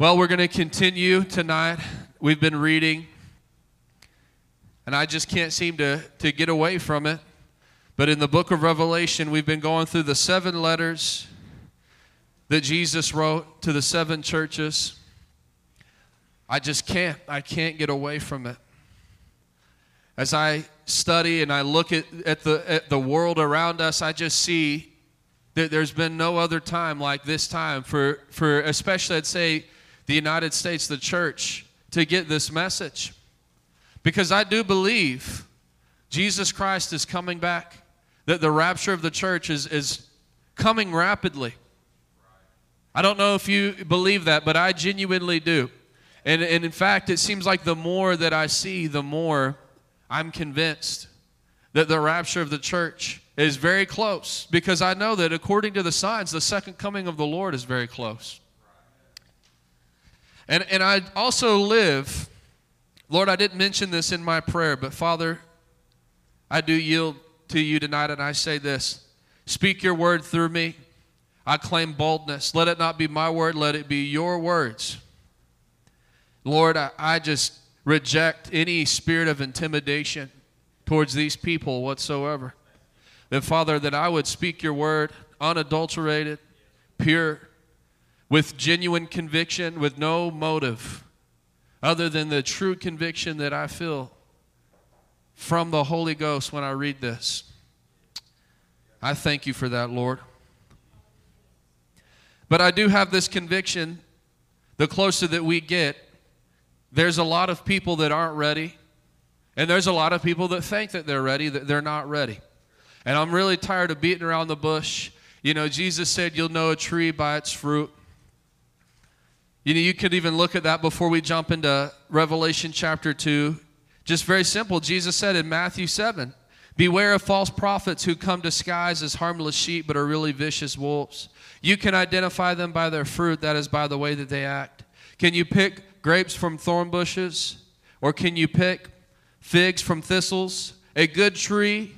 Well, we're going to continue tonight. We've been reading, and I just can't seem to, to get away from it. But in the book of Revelation, we've been going through the seven letters that Jesus wrote to the seven churches. I just can't. I can't get away from it. As I study and I look at, at, the, at the world around us, I just see that there's been no other time like this time for, for especially, I'd say, the United States, the church, to get this message. Because I do believe Jesus Christ is coming back, that the rapture of the church is, is coming rapidly. I don't know if you believe that, but I genuinely do. And, and in fact, it seems like the more that I see, the more I'm convinced that the rapture of the church is very close because I know that according to the signs, the second coming of the Lord is very close. And, and I also live, Lord, I didn't mention this in my prayer, but Father, I do yield to you tonight and I say this Speak your word through me. I claim boldness. Let it not be my word, let it be your words. Lord, I, I just reject any spirit of intimidation towards these people whatsoever. That, Father, that I would speak your word unadulterated, pure, with genuine conviction, with no motive other than the true conviction that I feel from the Holy Ghost when I read this. I thank you for that, Lord. But I do have this conviction the closer that we get, there's a lot of people that aren't ready, and there's a lot of people that think that they're ready, that they're not ready. And I'm really tired of beating around the bush. You know, Jesus said, You'll know a tree by its fruit. You know, you could even look at that before we jump into Revelation chapter 2. Just very simple. Jesus said in Matthew 7 Beware of false prophets who come disguised as harmless sheep but are really vicious wolves. You can identify them by their fruit, that is, by the way that they act. Can you pick grapes from thorn bushes? Or can you pick figs from thistles? A good tree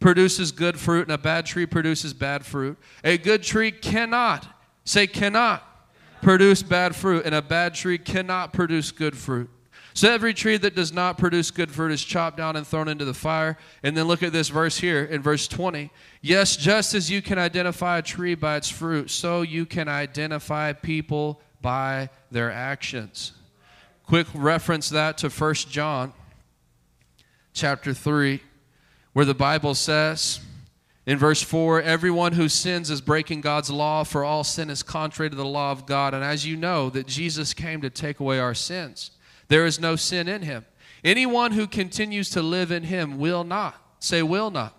produces good fruit, and a bad tree produces bad fruit. A good tree cannot, say, cannot produce bad fruit, and a bad tree cannot produce good fruit. So every tree that does not produce good fruit is chopped down and thrown into the fire. And then look at this verse here in verse 20. Yes, just as you can identify a tree by its fruit, so you can identify people by their actions. Quick reference that to 1 John chapter 3, where the Bible says, in verse 4, everyone who sins is breaking God's law, for all sin is contrary to the law of God. And as you know, that Jesus came to take away our sins, there is no sin in him. Anyone who continues to live in him will not. Say, will not.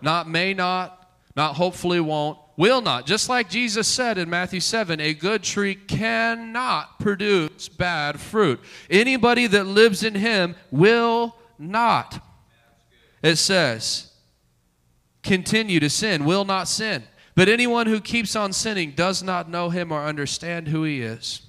Not may not, not hopefully won't, will not. Just like Jesus said in Matthew 7, a good tree cannot produce bad fruit. Anybody that lives in him will not. It says, continue to sin, will not sin. But anyone who keeps on sinning does not know him or understand who he is.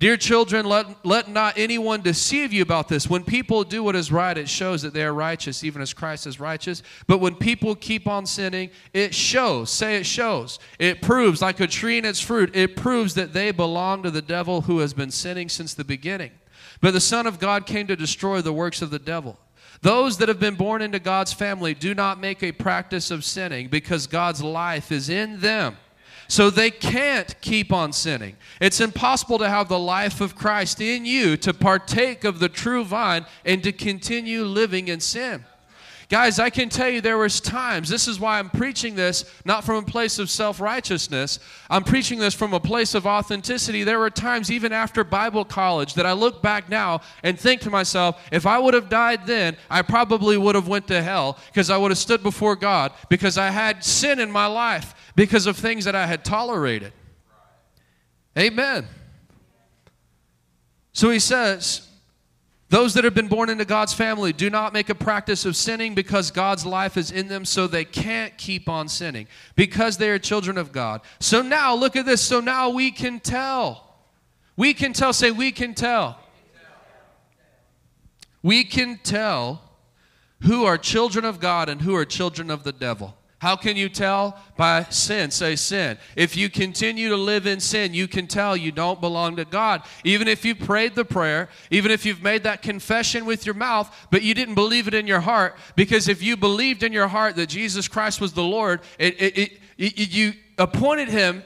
Dear children, let, let not anyone deceive you about this. When people do what is right, it shows that they are righteous, even as Christ is righteous. But when people keep on sinning, it shows. Say it shows. It proves, like a tree in its fruit, it proves that they belong to the devil who has been sinning since the beginning. But the Son of God came to destroy the works of the devil. Those that have been born into God's family do not make a practice of sinning because God's life is in them. So they can't keep on sinning. It's impossible to have the life of Christ in you, to partake of the true vine, and to continue living in sin. Guys, I can tell you there was times, this is why I'm preaching this, not from a place of self-righteousness. I'm preaching this from a place of authenticity. There were times, even after Bible college, that I look back now and think to myself, if I would have died then, I probably would have went to hell because I would have stood before God because I had sin in my life because of things that I had tolerated. Amen. So he says, those that have been born into God's family do not make a practice of sinning because God's life is in them, so they can't keep on sinning because they are children of God. So now, look at this. So now we can tell. We can tell. Say, we can tell. We can tell who are children of God and who are children of the devil. How can you tell? By sin. Say sin. If you continue to live in sin, you can tell you don't belong to God. Even if you prayed the prayer, even if you've made that confession with your mouth, but you didn't believe it in your heart, because if you believed in your heart that Jesus Christ was the Lord, it, it, it, it you appointed him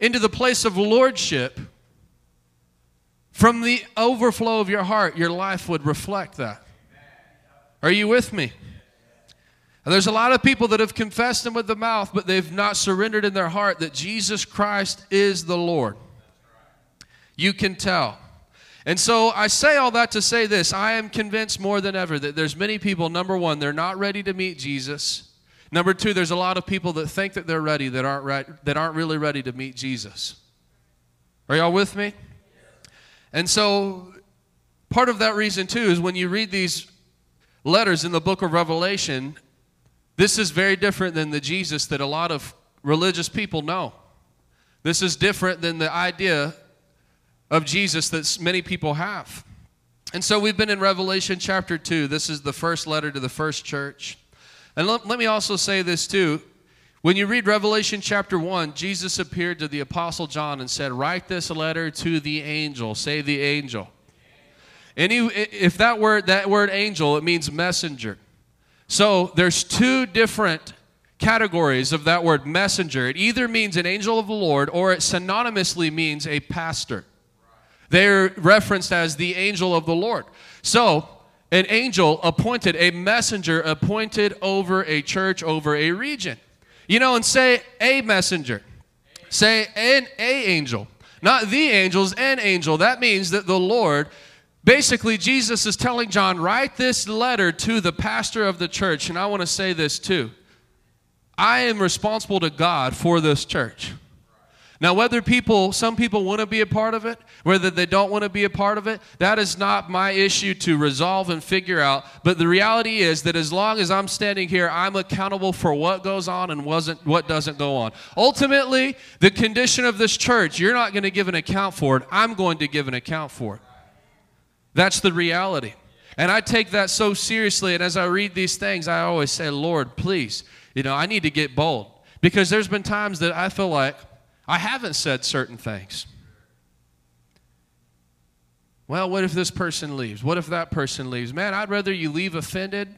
into the place of lordship. From the overflow of your heart, your life would reflect that. Are you with me? And there's a lot of people that have confessed him with the mouth, but they've not surrendered in their heart that Jesus Christ is the Lord. You can tell. And so I say all that to say this I am convinced more than ever that there's many people, number one, they're not ready to meet Jesus. Number two, there's a lot of people that think that they're ready that aren't, right, that aren't really ready to meet Jesus. Are y'all with me? And so part of that reason, too, is when you read these letters in the book of Revelation, this is very different than the Jesus that a lot of religious people know. This is different than the idea of Jesus that many people have. And so we've been in Revelation chapter 2. This is the first letter to the first church. And let, let me also say this too. When you read Revelation chapter 1, Jesus appeared to the Apostle John and said, Write this letter to the angel. Say the angel. Any, if that word, that word angel, it means messenger. So there's two different categories of that word messenger. It either means an angel of the Lord or it synonymously means a pastor. They're referenced as the angel of the Lord. So, an angel appointed, a messenger appointed over a church, over a region. You know, and say a messenger. Say an a angel. Not the angels, an angel. That means that the Lord Basically, Jesus is telling John, write this letter to the pastor of the church. And I want to say this too. I am responsible to God for this church. Now, whether people, some people want to be a part of it, whether they don't want to be a part of it, that is not my issue to resolve and figure out. But the reality is that as long as I'm standing here, I'm accountable for what goes on and wasn't, what doesn't go on. Ultimately, the condition of this church, you're not going to give an account for it. I'm going to give an account for it. That's the reality. And I take that so seriously. And as I read these things, I always say, Lord, please, you know, I need to get bold. Because there's been times that I feel like I haven't said certain things. Well, what if this person leaves? What if that person leaves? Man, I'd rather you leave offended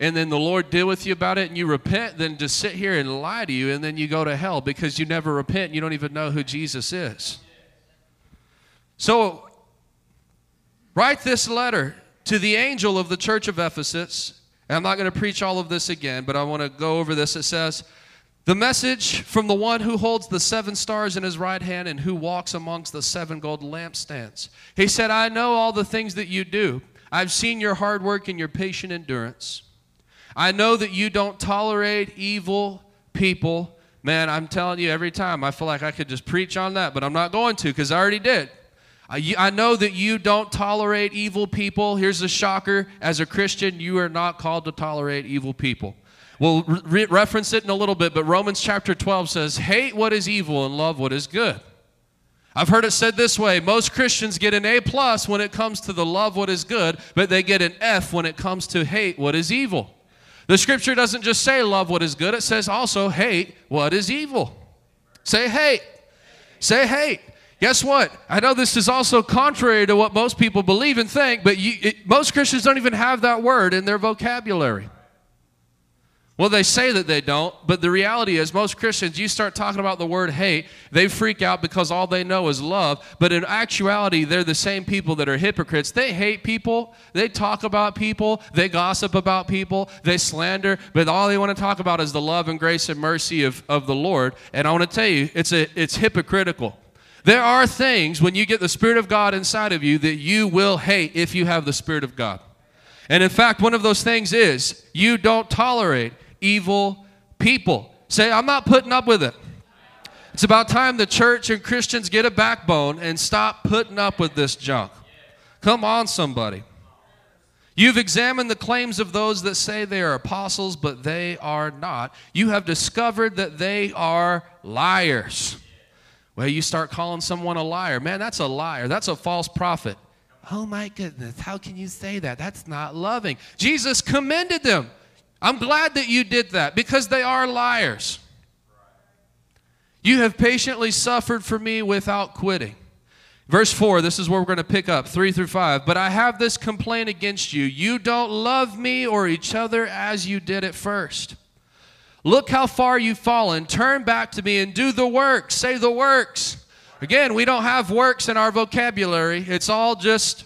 and then the Lord deal with you about it and you repent than to sit here and lie to you and then you go to hell because you never repent and you don't even know who Jesus is. So Write this letter to the angel of the church of Ephesus. And I'm not going to preach all of this again, but I want to go over this. It says, The message from the one who holds the seven stars in his right hand and who walks amongst the seven gold lampstands. He said, I know all the things that you do. I've seen your hard work and your patient endurance. I know that you don't tolerate evil people. Man, I'm telling you, every time I feel like I could just preach on that, but I'm not going to because I already did. Uh, I know that you don't tolerate evil people. Here's a shocker as a Christian, you are not called to tolerate evil people. We'll re- reference it in a little bit, but Romans chapter 12 says, Hate what is evil and love what is good. I've heard it said this way most Christians get an A plus when it comes to the love what is good, but they get an F when it comes to hate what is evil. The scripture doesn't just say love what is good, it says also hate what is evil. Say hate. Say hate. Guess what? I know this is also contrary to what most people believe and think, but you, it, most Christians don't even have that word in their vocabulary. Well, they say that they don't, but the reality is, most Christians, you start talking about the word hate, they freak out because all they know is love. But in actuality, they're the same people that are hypocrites. They hate people, they talk about people, they gossip about people, they slander, but all they want to talk about is the love and grace and mercy of, of the Lord. And I want to tell you, it's, a, it's hypocritical. There are things when you get the Spirit of God inside of you that you will hate if you have the Spirit of God. And in fact, one of those things is you don't tolerate evil people. Say, I'm not putting up with it. It's about time the church and Christians get a backbone and stop putting up with this junk. Come on, somebody. You've examined the claims of those that say they are apostles, but they are not. You have discovered that they are liars. Well, you start calling someone a liar. Man, that's a liar. That's a false prophet. Oh my goodness, how can you say that? That's not loving. Jesus commended them. I'm glad that you did that because they are liars. You have patiently suffered for me without quitting. Verse 4, this is where we're going to pick up, 3 through 5. But I have this complaint against you. You don't love me or each other as you did at first. Look how far you've fallen. Turn back to me and do the works. Say the works. Again, we don't have works in our vocabulary, it's all just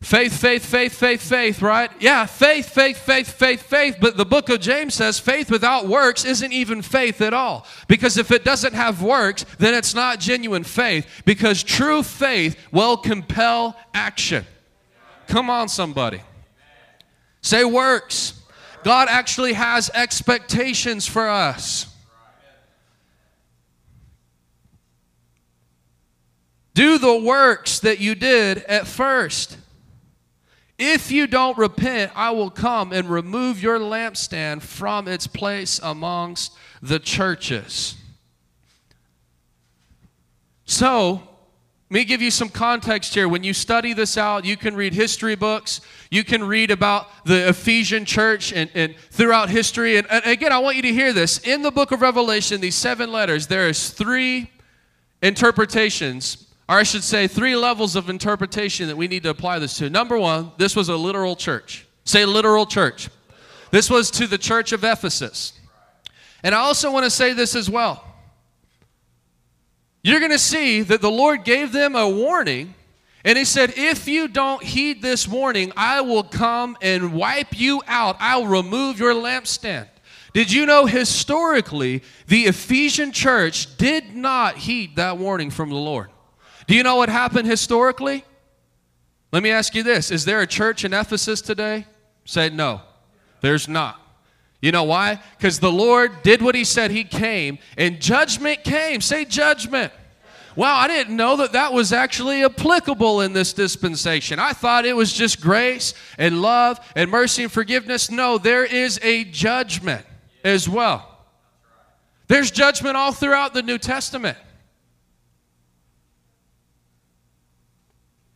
Faith, faith, faith, faith, faith, right? Yeah, faith, faith, faith, faith, faith. But the book of James says faith without works isn't even faith at all. Because if it doesn't have works, then it's not genuine faith. Because true faith will compel action. Come on, somebody. Say works. God actually has expectations for us. Do the works that you did at first. If you don't repent, I will come and remove your lampstand from its place amongst the churches. So, let me give you some context here. When you study this out, you can read history books. You can read about the Ephesian church and, and throughout history. And, and again, I want you to hear this. In the book of Revelation, these seven letters, there is three interpretations or I should say, three levels of interpretation that we need to apply this to. Number one, this was a literal church. Say literal church. This was to the church of Ephesus. And I also want to say this as well. You're going to see that the Lord gave them a warning, and He said, If you don't heed this warning, I will come and wipe you out. I'll remove your lampstand. Did you know historically the Ephesian church did not heed that warning from the Lord? Do you know what happened historically? Let me ask you this Is there a church in Ephesus today? Say no, there's not. You know why? Because the Lord did what He said He came, and judgment came. Say judgment. Wow, I didn't know that that was actually applicable in this dispensation. I thought it was just grace and love and mercy and forgiveness. No, there is a judgment as well. There's judgment all throughout the New Testament.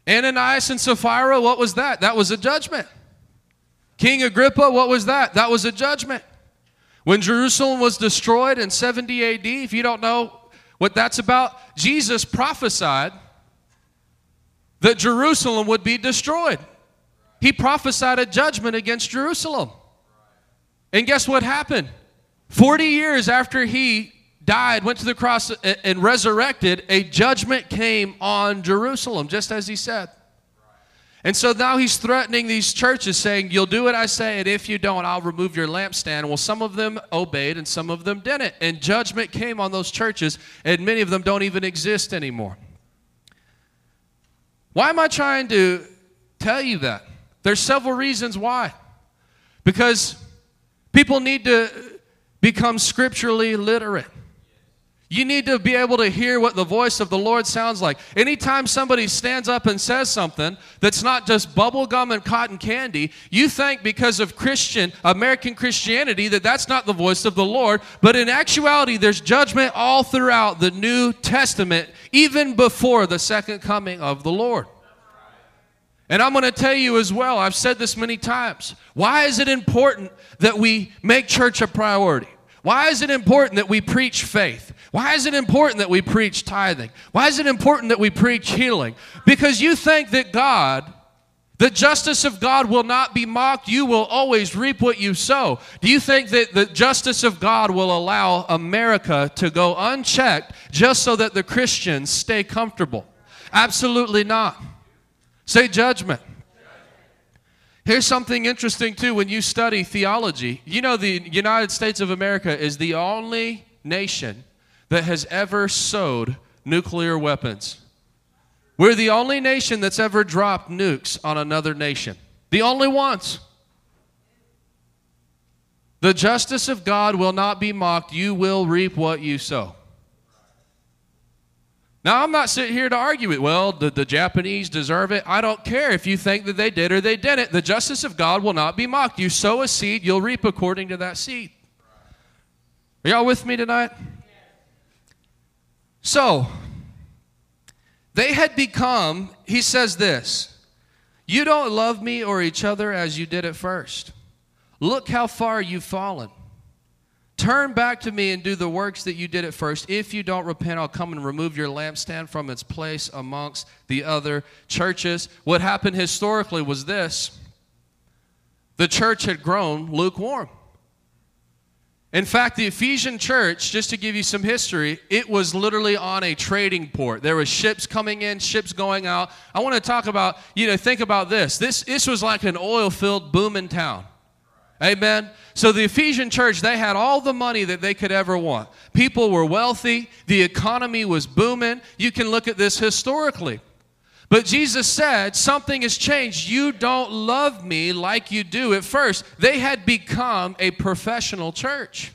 Ananias and Sapphira, what was that? That was a judgment. King Agrippa, what was that? That was a judgment. When Jerusalem was destroyed in 70 AD, if you don't know what that's about, Jesus prophesied that Jerusalem would be destroyed. He prophesied a judgment against Jerusalem. And guess what happened? 40 years after he died, went to the cross, and resurrected, a judgment came on Jerusalem, just as he said. And so now he's threatening these churches, saying, You'll do what I say, and if you don't, I'll remove your lampstand. Well, some of them obeyed and some of them didn't. And judgment came on those churches, and many of them don't even exist anymore. Why am I trying to tell you that? There's several reasons why. Because people need to become scripturally literate. You need to be able to hear what the voice of the Lord sounds like. Anytime somebody stands up and says something that's not just bubblegum and cotton candy, you think because of Christian, American Christianity, that that's not the voice of the Lord. But in actuality, there's judgment all throughout the New Testament, even before the second coming of the Lord. And I'm going to tell you as well, I've said this many times. Why is it important that we make church a priority? Why is it important that we preach faith? Why is it important that we preach tithing? Why is it important that we preach healing? Because you think that God, the justice of God will not be mocked. You will always reap what you sow. Do you think that the justice of God will allow America to go unchecked just so that the Christians stay comfortable? Absolutely not. Say judgment. Here's something interesting, too, when you study theology. You know, the United States of America is the only nation that has ever sowed nuclear weapons. We're the only nation that's ever dropped nukes on another nation. The only ones. The justice of God will not be mocked. You will reap what you sow. Now, I'm not sitting here to argue it. Well, the, the Japanese deserve it. I don't care if you think that they did or they didn't. The justice of God will not be mocked. You sow a seed, you'll reap according to that seed. Are y'all with me tonight? So, they had become, he says this, you don't love me or each other as you did at first. Look how far you've fallen. Turn back to me and do the works that you did at first. If you don't repent, I'll come and remove your lampstand from its place amongst the other churches. What happened historically was this the church had grown lukewarm. In fact, the Ephesian church, just to give you some history, it was literally on a trading port. There were ships coming in, ships going out. I want to talk about, you know, think about this. This, this was like an oil filled booming town. Amen. So the Ephesian church, they had all the money that they could ever want. People were wealthy, the economy was booming. You can look at this historically. But Jesus said, Something has changed. You don't love me like you do at first. They had become a professional church.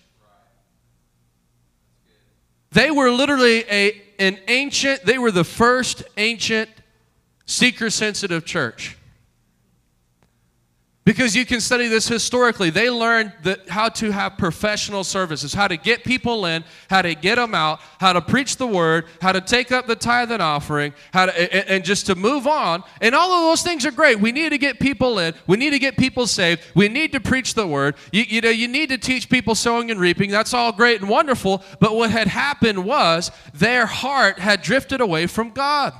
They were literally a, an ancient, they were the first ancient seeker sensitive church. Because you can study this historically. They learned that how to have professional services, how to get people in, how to get them out, how to preach the word, how to take up the tithe and offering, how to, and, and just to move on. And all of those things are great. We need to get people in. We need to get people saved. We need to preach the word. You, you know, you need to teach people sowing and reaping. That's all great and wonderful. But what had happened was their heart had drifted away from God.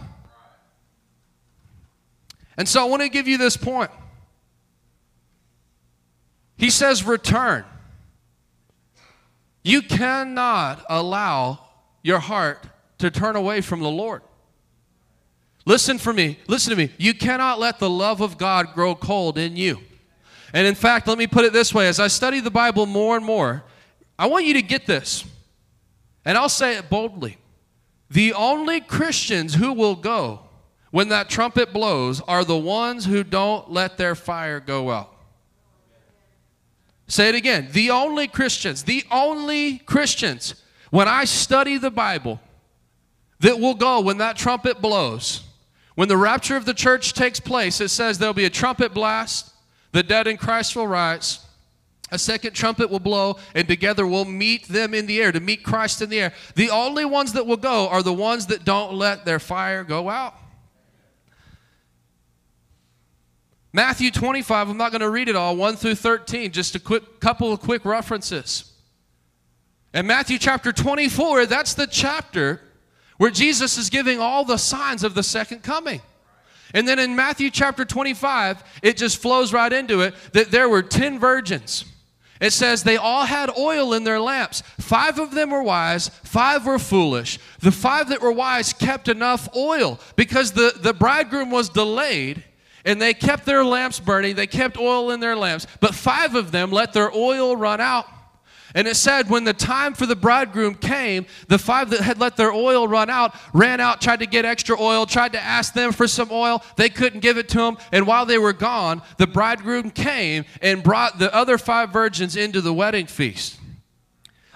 And so I want to give you this point. He says, return. You cannot allow your heart to turn away from the Lord. Listen for me. Listen to me. You cannot let the love of God grow cold in you. And in fact, let me put it this way as I study the Bible more and more, I want you to get this. And I'll say it boldly. The only Christians who will go when that trumpet blows are the ones who don't let their fire go out. Say it again. The only Christians, the only Christians, when I study the Bible, that will go when that trumpet blows. When the rapture of the church takes place, it says there'll be a trumpet blast, the dead in Christ will rise, a second trumpet will blow, and together we'll meet them in the air, to meet Christ in the air. The only ones that will go are the ones that don't let their fire go out. Matthew 25, I'm not going to read it all, 1 through 13, just a quick couple of quick references. And Matthew chapter 24, that's the chapter where Jesus is giving all the signs of the second coming. And then in Matthew chapter 25, it just flows right into it that there were 10 virgins. It says they all had oil in their lamps. Five of them were wise, five were foolish. The five that were wise kept enough oil because the, the bridegroom was delayed and they kept their lamps burning. They kept oil in their lamps. But five of them let their oil run out. And it said, when the time for the bridegroom came, the five that had let their oil run out ran out, tried to get extra oil, tried to ask them for some oil. They couldn't give it to them. And while they were gone, the bridegroom came and brought the other five virgins into the wedding feast.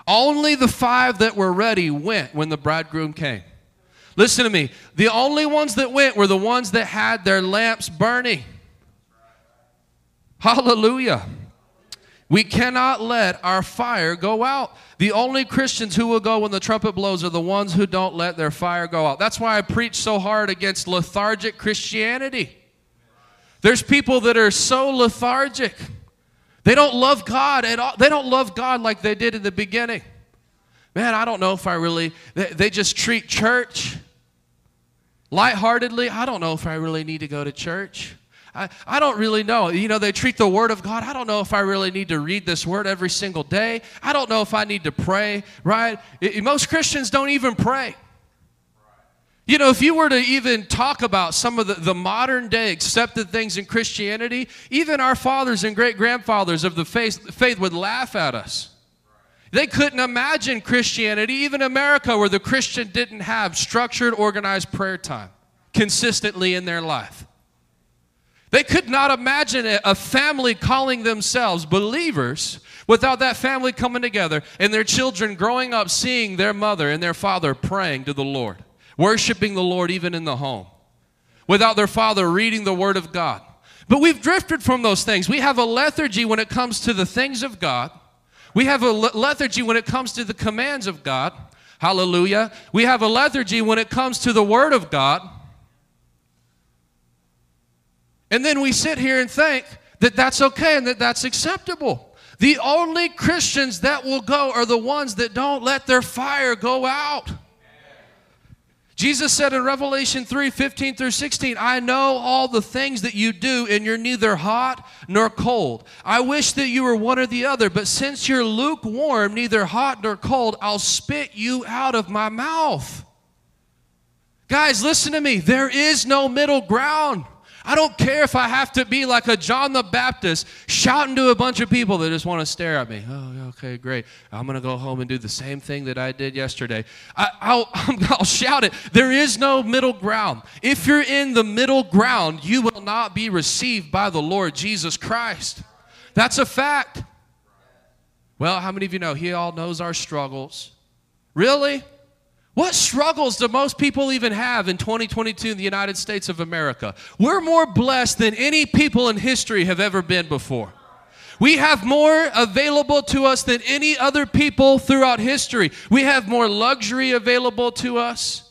Only the five that were ready went when the bridegroom came. Listen to me. The only ones that went were the ones that had their lamps burning. Hallelujah. We cannot let our fire go out. The only Christians who will go when the trumpet blows are the ones who don't let their fire go out. That's why I preach so hard against lethargic Christianity. There's people that are so lethargic. They don't love God at all. They don't love God like they did in the beginning. Man, I don't know if I really, they, they just treat church lightheartedly. I don't know if I really need to go to church. I, I don't really know. You know, they treat the Word of God. I don't know if I really need to read this Word every single day. I don't know if I need to pray, right? It, most Christians don't even pray. You know, if you were to even talk about some of the, the modern day accepted things in Christianity, even our fathers and great grandfathers of the faith, faith would laugh at us. They couldn't imagine Christianity, even America, where the Christian didn't have structured, organized prayer time consistently in their life. They could not imagine a family calling themselves believers without that family coming together and their children growing up seeing their mother and their father praying to the Lord. worshiping the Lord even in the home, without their father reading the Word of God. But we've drifted from those things. We have a lethargy when it comes to the things of God. We have a lethargy when it comes to the commands of God. Hallelujah. We have a lethargy when it comes to the Word of God. And then we sit here and think that that's okay and that that's acceptable. The only Christians that will go are the ones that don't let their fire go out. Jesus said in Revelation 3 15 through 16, I know all the things that you do, and you're neither hot nor cold. I wish that you were one or the other, but since you're lukewarm, neither hot nor cold, I'll spit you out of my mouth. Guys, listen to me. There is no middle ground. I don't care if I have to be like a John the Baptist shouting to a bunch of people that just want to stare at me. Oh, okay, great. I'm going to go home and do the same thing that I did yesterday. I, will I'll shout it. There is no middle ground. If you're in the middle ground, you will not be received by the Lord Jesus Christ. That's a fact. Well, how many of you know He all knows our struggles? Really? What struggles do most people even have in 2022 in the United States of America? We're more blessed than any people in history have ever been before. We have more available to us than any other people throughout history. We have more luxury available to us.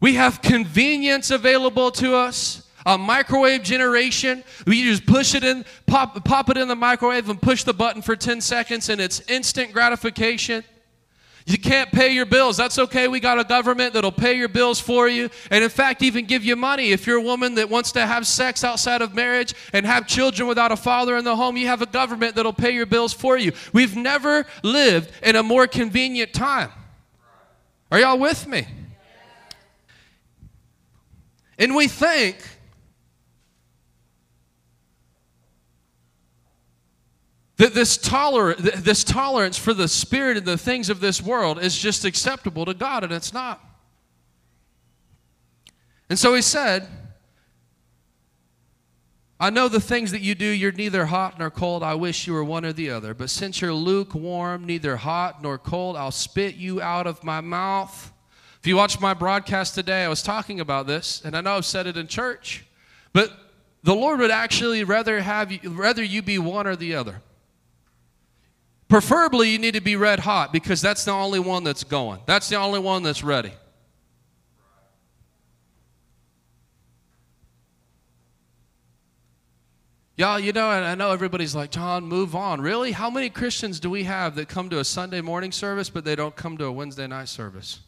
We have convenience available to us. A microwave generation, we just push it in, pop, pop it in the microwave and push the button for 10 seconds and it's instant gratification. You can't pay your bills. That's okay. We got a government that'll pay your bills for you. And in fact, even give you money. If you're a woman that wants to have sex outside of marriage and have children without a father in the home, you have a government that'll pay your bills for you. We've never lived in a more convenient time. Are y'all with me? And we think That this, toler- this tolerance for the spirit and the things of this world is just acceptable to God, and it's not. And so he said, I know the things that you do, you're neither hot nor cold. I wish you were one or the other. But since you're lukewarm, neither hot nor cold, I'll spit you out of my mouth. If you watched my broadcast today, I was talking about this, and I know I've said it in church, but the Lord would actually rather have you, rather you be one or the other. Preferably, you need to be red hot because that's the only one that's going. That's the only one that's ready. Y'all, you know, I know everybody's like, John, move on. Really? How many Christians do we have that come to a Sunday morning service, but they don't come to a Wednesday night service?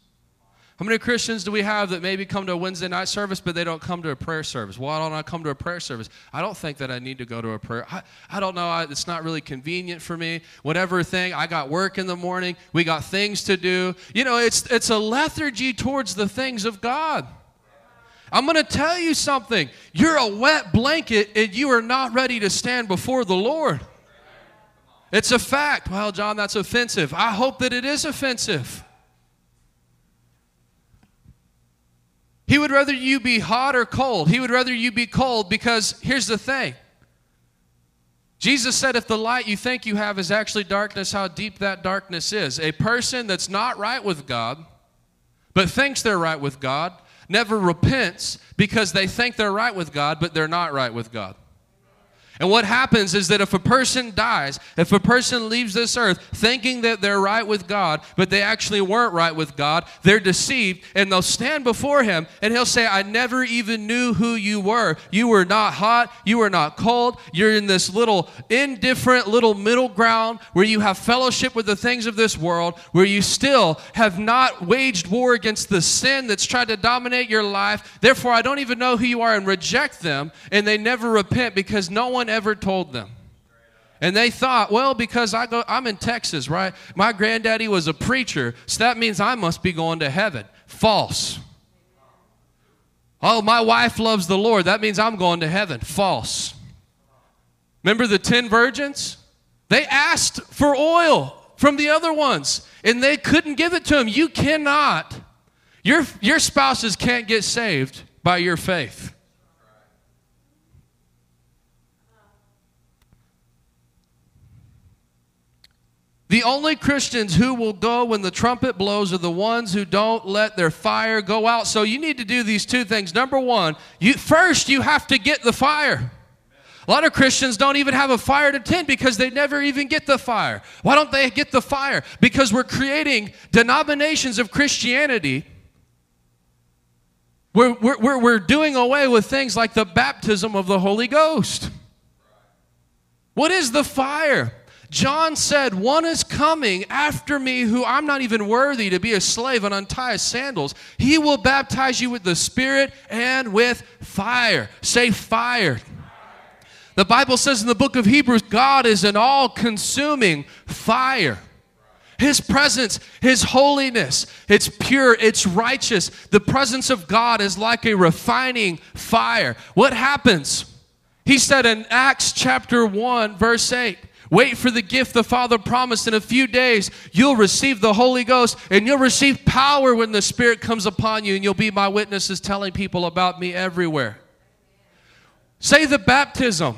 How many Christians do we have that maybe come to a Wednesday night service, but they don't come to a prayer service? Why don't I come to a prayer service? I don't think that I need to go to a prayer. I, I don't know. I, it's not really convenient for me. Whatever thing. I got work in the morning. We got things to do. You know, it's, it's a lethargy towards the things of God. I'm going to tell you something. You're a wet blanket and you are not ready to stand before the Lord. It's a fact. Well, John, that's offensive. I hope that it is offensive. He would rather you be hot or cold. He would rather you be cold because here's the thing. Jesus said, if the light you think you have is actually darkness, how deep that darkness is. A person that's not right with God, but thinks they're right with God, never repents because they think they're right with God, but they're not right with God. And what happens is that if a person dies, if a person leaves this earth thinking that they're right with God, but they actually weren't right with God, they're deceived and they'll stand before Him and He'll say, I never even knew who you were. You were not hot, you were not cold. You're in this little indifferent little middle ground where you have fellowship with the things of this world, where you still have not waged war against the sin that's tried to dominate your life. Therefore, I don't even know who you are and reject them, and they never repent because no one one ever told them. And they thought, well, because I go, I'm in Texas, right? My granddaddy was a preacher, so that means I must be going to heaven. False. Oh, my wife loves the Lord. That means I'm going to heaven. False. Remember the 10 virgins? They asked for oil from the other ones, and they couldn't give it to them. You cannot. Your, your spouses can't get saved by your faith. The only Christians who will go when the trumpet blows are the ones who don't let their fire go out. So you need to do these two things. Number one, you, first you have to get the fire. A lot of Christians don't even have a fire to tend because they never even get the fire. Why don't they get the fire? Because we're creating denominations of Christianity. We're, we're, we're doing away with things like the baptism of the Holy Ghost. What is the fire? John said, One is coming after me who I'm not even worthy to be a slave and untie his sandals. He will baptize you with the Spirit and with fire. Say fire. The Bible says in the book of Hebrews, God is an all consuming fire. His presence, His holiness, it's pure, it's righteous. The presence of God is like a refining fire. What happens? He said in Acts chapter 1, verse 8, Wait for the gift the Father promised. In a few days, you'll receive the Holy Ghost and you'll receive power when the Spirit comes upon you, and you'll be my witnesses telling people about me everywhere. Say the baptism.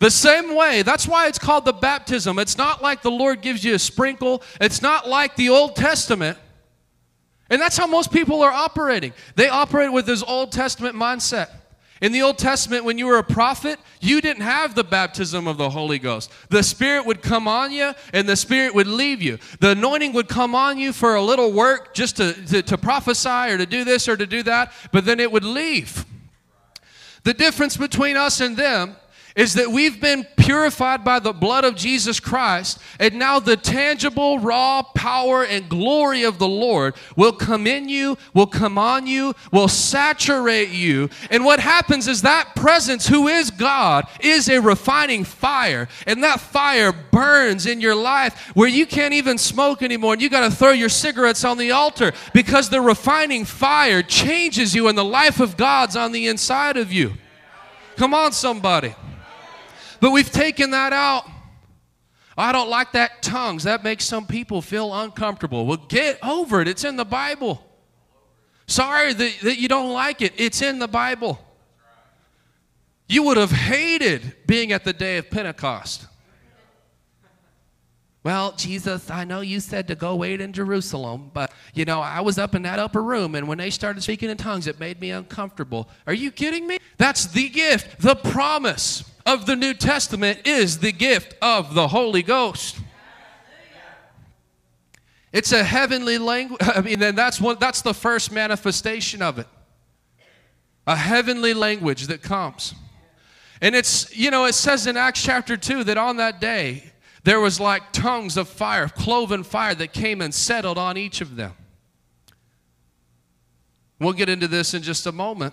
The same way, that's why it's called the baptism. It's not like the Lord gives you a sprinkle, it's not like the Old Testament. And that's how most people are operating. They operate with this Old Testament mindset. In the Old Testament, when you were a prophet, you didn't have the baptism of the Holy Ghost. The Spirit would come on you and the Spirit would leave you. The anointing would come on you for a little work just to, to, to prophesy or to do this or to do that, but then it would leave. The difference between us and them is that we've been purified by the blood of Jesus Christ, and now the tangible, raw power and glory of the Lord will come in you, will come on you, will saturate you. And what happens is that presence, who is God, is a refining fire, and that fire burns in your life where you can't even smoke anymore, and you got to throw your cigarettes on the altar because the refining fire changes you, and the life of God's on the inside of you. Come on, somebody. But we've taken that out. I don't like that tongues. That makes some people feel uncomfortable. Well, get over it. It's in the Bible. Sorry that, that you don't like it. It's in the Bible. You would have hated being at the day of Pentecost. Well, Jesus, I know you said to go wait in Jerusalem, but you know, I was up in that upper room and when they started speaking in tongues, it made me uncomfortable. Are you kidding me? That's the gift, the promise of the New Testament is the gift of the Holy Ghost. It's a heavenly language. I mean, and that's one that's the first manifestation of it. A heavenly language that comes. And it's, you know, it says in Acts chapter 2 that on that day there was like tongues of fire, cloven fire that came and settled on each of them. We'll get into this in just a moment.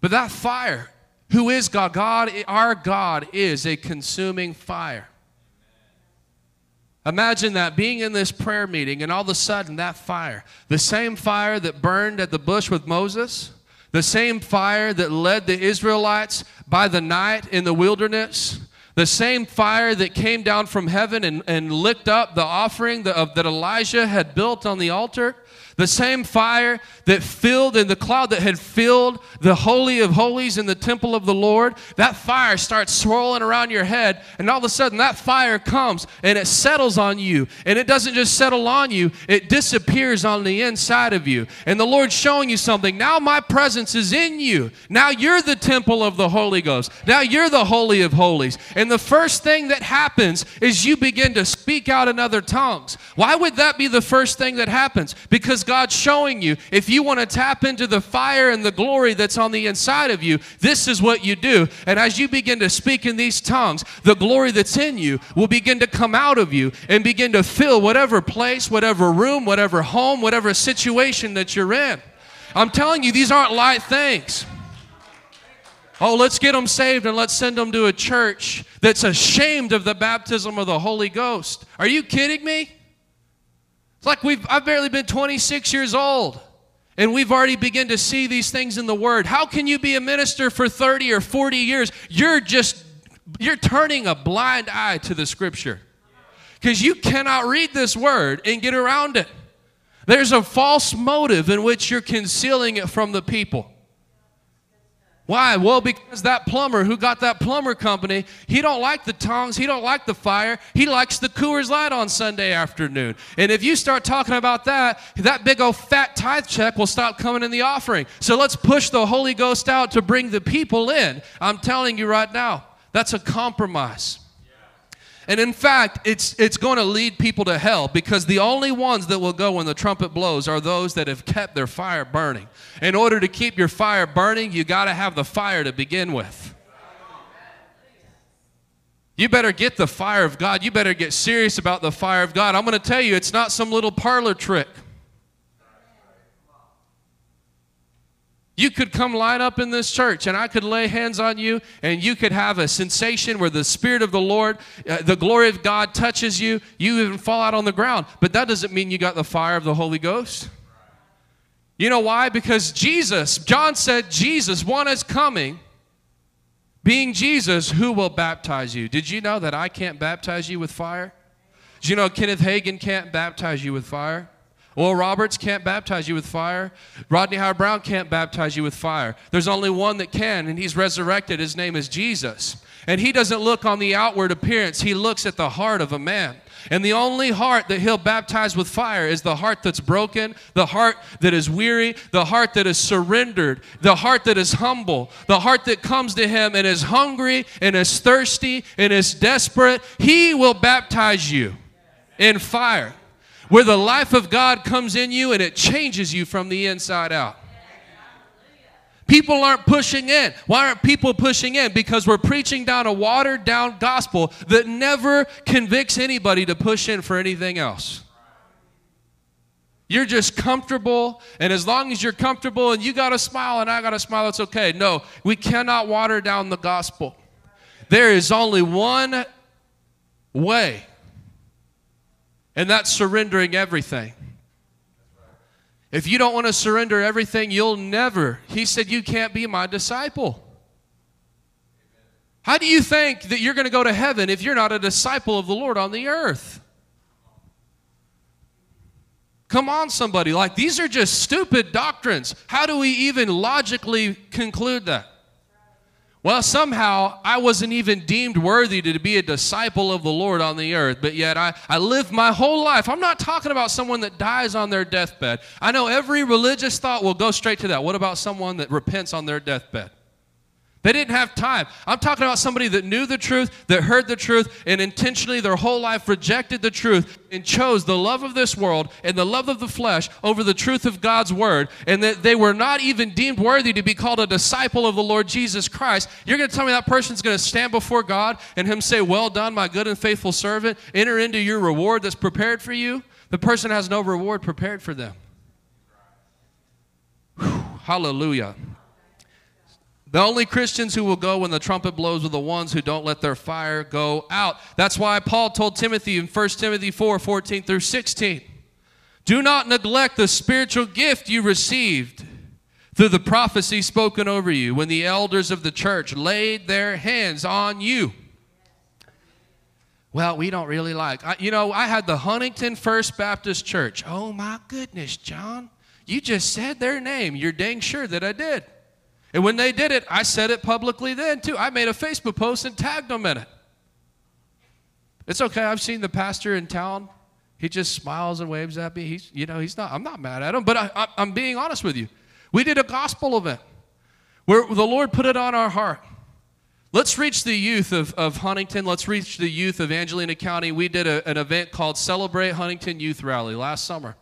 But that fire, who is God? God, our God is a consuming fire. Imagine that being in this prayer meeting and all of a sudden that fire, the same fire that burned at the bush with Moses, the same fire that led the Israelites by the night in the wilderness, the same fire that came down from heaven and, and licked up the offering that, that Elijah had built on the altar, the same fire that filled in the cloud that had filled the Holy of Holies in the temple of the Lord, that fire starts swirling around your head. And all of a sudden, that fire comes and it settles on you. And it doesn't just settle on you, it disappears on the inside of you. And the Lord's showing you something. Now my presence is in you. Now you're the temple of the Holy Ghost. Now you're the Holy of Holies. And the first thing that happens is you begin to speak out in other tongues. Why would that be the first thing that happens? Because God's showing you if you want to tap into the fire and the glory that's on the inside of you, this is what you do. And as you begin to speak in these tongues, the glory that's in you will begin to come out of you and begin to fill whatever place, whatever room, whatever home, whatever situation that you're in. I'm telling you, these aren't light things. Oh, let's get them saved and let's send them to a church that's ashamed of the baptism of the Holy Ghost. Are you kidding me? It's like we've, I've barely been 26 years old and we've already begun to see these things in the Word. How can you be a minister for 30 or 40 years? You're just, you're turning a blind eye to the Scripture because you cannot read this Word and get around it. There's a false motive in which you're concealing it from the people. Why? Well, because that plumber who got that plumber company, he don't like the tongs, he don't like the fire, he likes the Coors Light on Sunday afternoon. And if you start talking about that, that big old fat tithe check will stop coming in the offering. So let's push the Holy Ghost out to bring the people in. I'm telling you right now, that's a compromise. And in fact, it's, it's going to lead people to hell because the only ones that will go when the trumpet blows are those that have kept their fire burning. In order to keep your fire burning, you got to have the fire to begin with. You better get the fire of God. You better get serious about the fire of God. I'm going to tell you, it's not some little parlor trick. You could come line up in this church and I could lay hands on you and you could have a sensation where the Spirit of the Lord, uh, the glory of God touches you. You even fall out on the ground. But that doesn't mean you got the fire of the Holy Ghost. You know why? Because Jesus, John said, Jesus, one is coming, being Jesus, who will baptize you. Did you know that I can't baptize you with fire? Did you know Kenneth Hagin can't baptize you with fire? Oral Roberts can't baptize you with fire. Rodney Howard-Browne can't baptize you with fire. There's only one that can, and he's resurrected. His name is Jesus. And he doesn't look on the outward appearance, he looks at the heart of a man. And the only heart that he'll baptize with fire is the heart that's broken, the heart that is weary, the heart that is surrendered, the heart that is humble, the heart that comes to him and is hungry and is thirsty and is desperate. He will baptize you in fire where the life of God comes in you and it changes you from the inside out. People aren't pushing in. Why aren't people pushing in? Because we're preaching down a watered down gospel that never convicts anybody to push in for anything else. You're just comfortable, and as long as you're comfortable and you got a smile and I got a smile, it's okay. No, we cannot water down the gospel. There is only one way and that's surrendering everything. If you don't want to surrender everything, you'll never. He said, You can't be my disciple. How do you think that you're going to go to heaven if you're not a disciple of the Lord on the earth? Come on, somebody. Like, these are just stupid doctrines. How do we even logically conclude that? Well, somehow I wasn't even deemed worthy to be a disciple of the Lord on the earth, but yet I, I lived my whole life. I'm not talking about someone that dies on their deathbed. I know every religious thought will go straight to that. What about someone that repents on their deathbed? They didn't have time. I'm talking about somebody that knew the truth, that heard the truth, and intentionally their whole life rejected the truth and chose the love of this world and the love of the flesh over the truth of God's word, and that they were not even deemed worthy to be called a disciple of the Lord Jesus Christ. You're going to tell me that person's going to stand before God and Him say, Well done, my good and faithful servant, enter into your reward that's prepared for you? The person has no reward prepared for them. Whew, hallelujah. The only Christians who will go when the trumpet blows are the ones who don't let their fire go out. That's why Paul told Timothy in 1 Timothy 4 14 through 16 Do not neglect the spiritual gift you received through the prophecy spoken over you when the elders of the church laid their hands on you. Well, we don't really like. I, you know, I had the Huntington First Baptist Church. Oh my goodness, John. You just said their name. You're dang sure that I did. And when they did it, I said it publicly then too. I made a Facebook post and tagged them in it. It's okay. I've seen the pastor in town. He just smiles and waves at me. He's, you know, he's not, I'm not mad at him, but I, I, I'm being honest with you. We did a gospel event where the Lord put it on our heart. Let's reach the youth of, of Huntington. Let's reach the youth of Angelina County. We did a, an event called Celebrate Huntington Youth Rally last summer.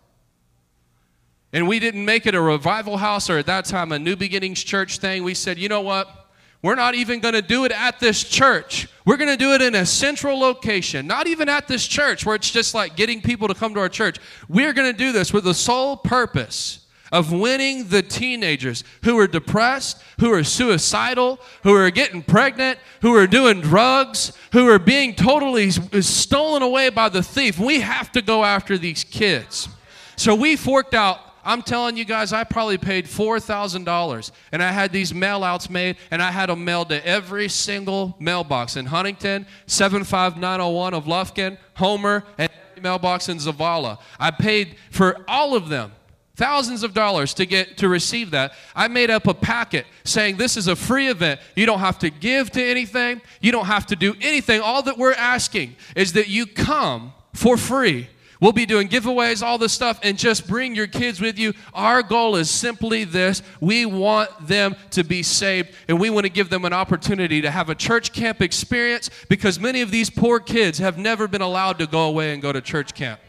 And we didn't make it a revival house or at that time a New Beginnings church thing. We said, you know what? We're not even going to do it at this church. We're going to do it in a central location, not even at this church where it's just like getting people to come to our church. We're going to do this with the sole purpose of winning the teenagers who are depressed, who are suicidal, who are getting pregnant, who are doing drugs, who are being totally stolen away by the thief. We have to go after these kids. So we forked out I'm telling you guys, I probably paid $4,000 and I had these mail outs made and I had them mailed to every single mailbox in Huntington, 75901 of Lufkin, Homer, and every mailbox in Zavalla. I paid for all of them thousands of dollars to get to receive that. I made up a packet saying this is a free event. You don't have to give to anything. You don't have to do anything. All that we're asking is that you come for free We'll be doing giveaways, all this stuff, and just bring your kids with you. Our goal is simply this we want them to be saved, and we want to give them an opportunity to have a church camp experience because many of these poor kids have never been allowed to go away and go to church camp.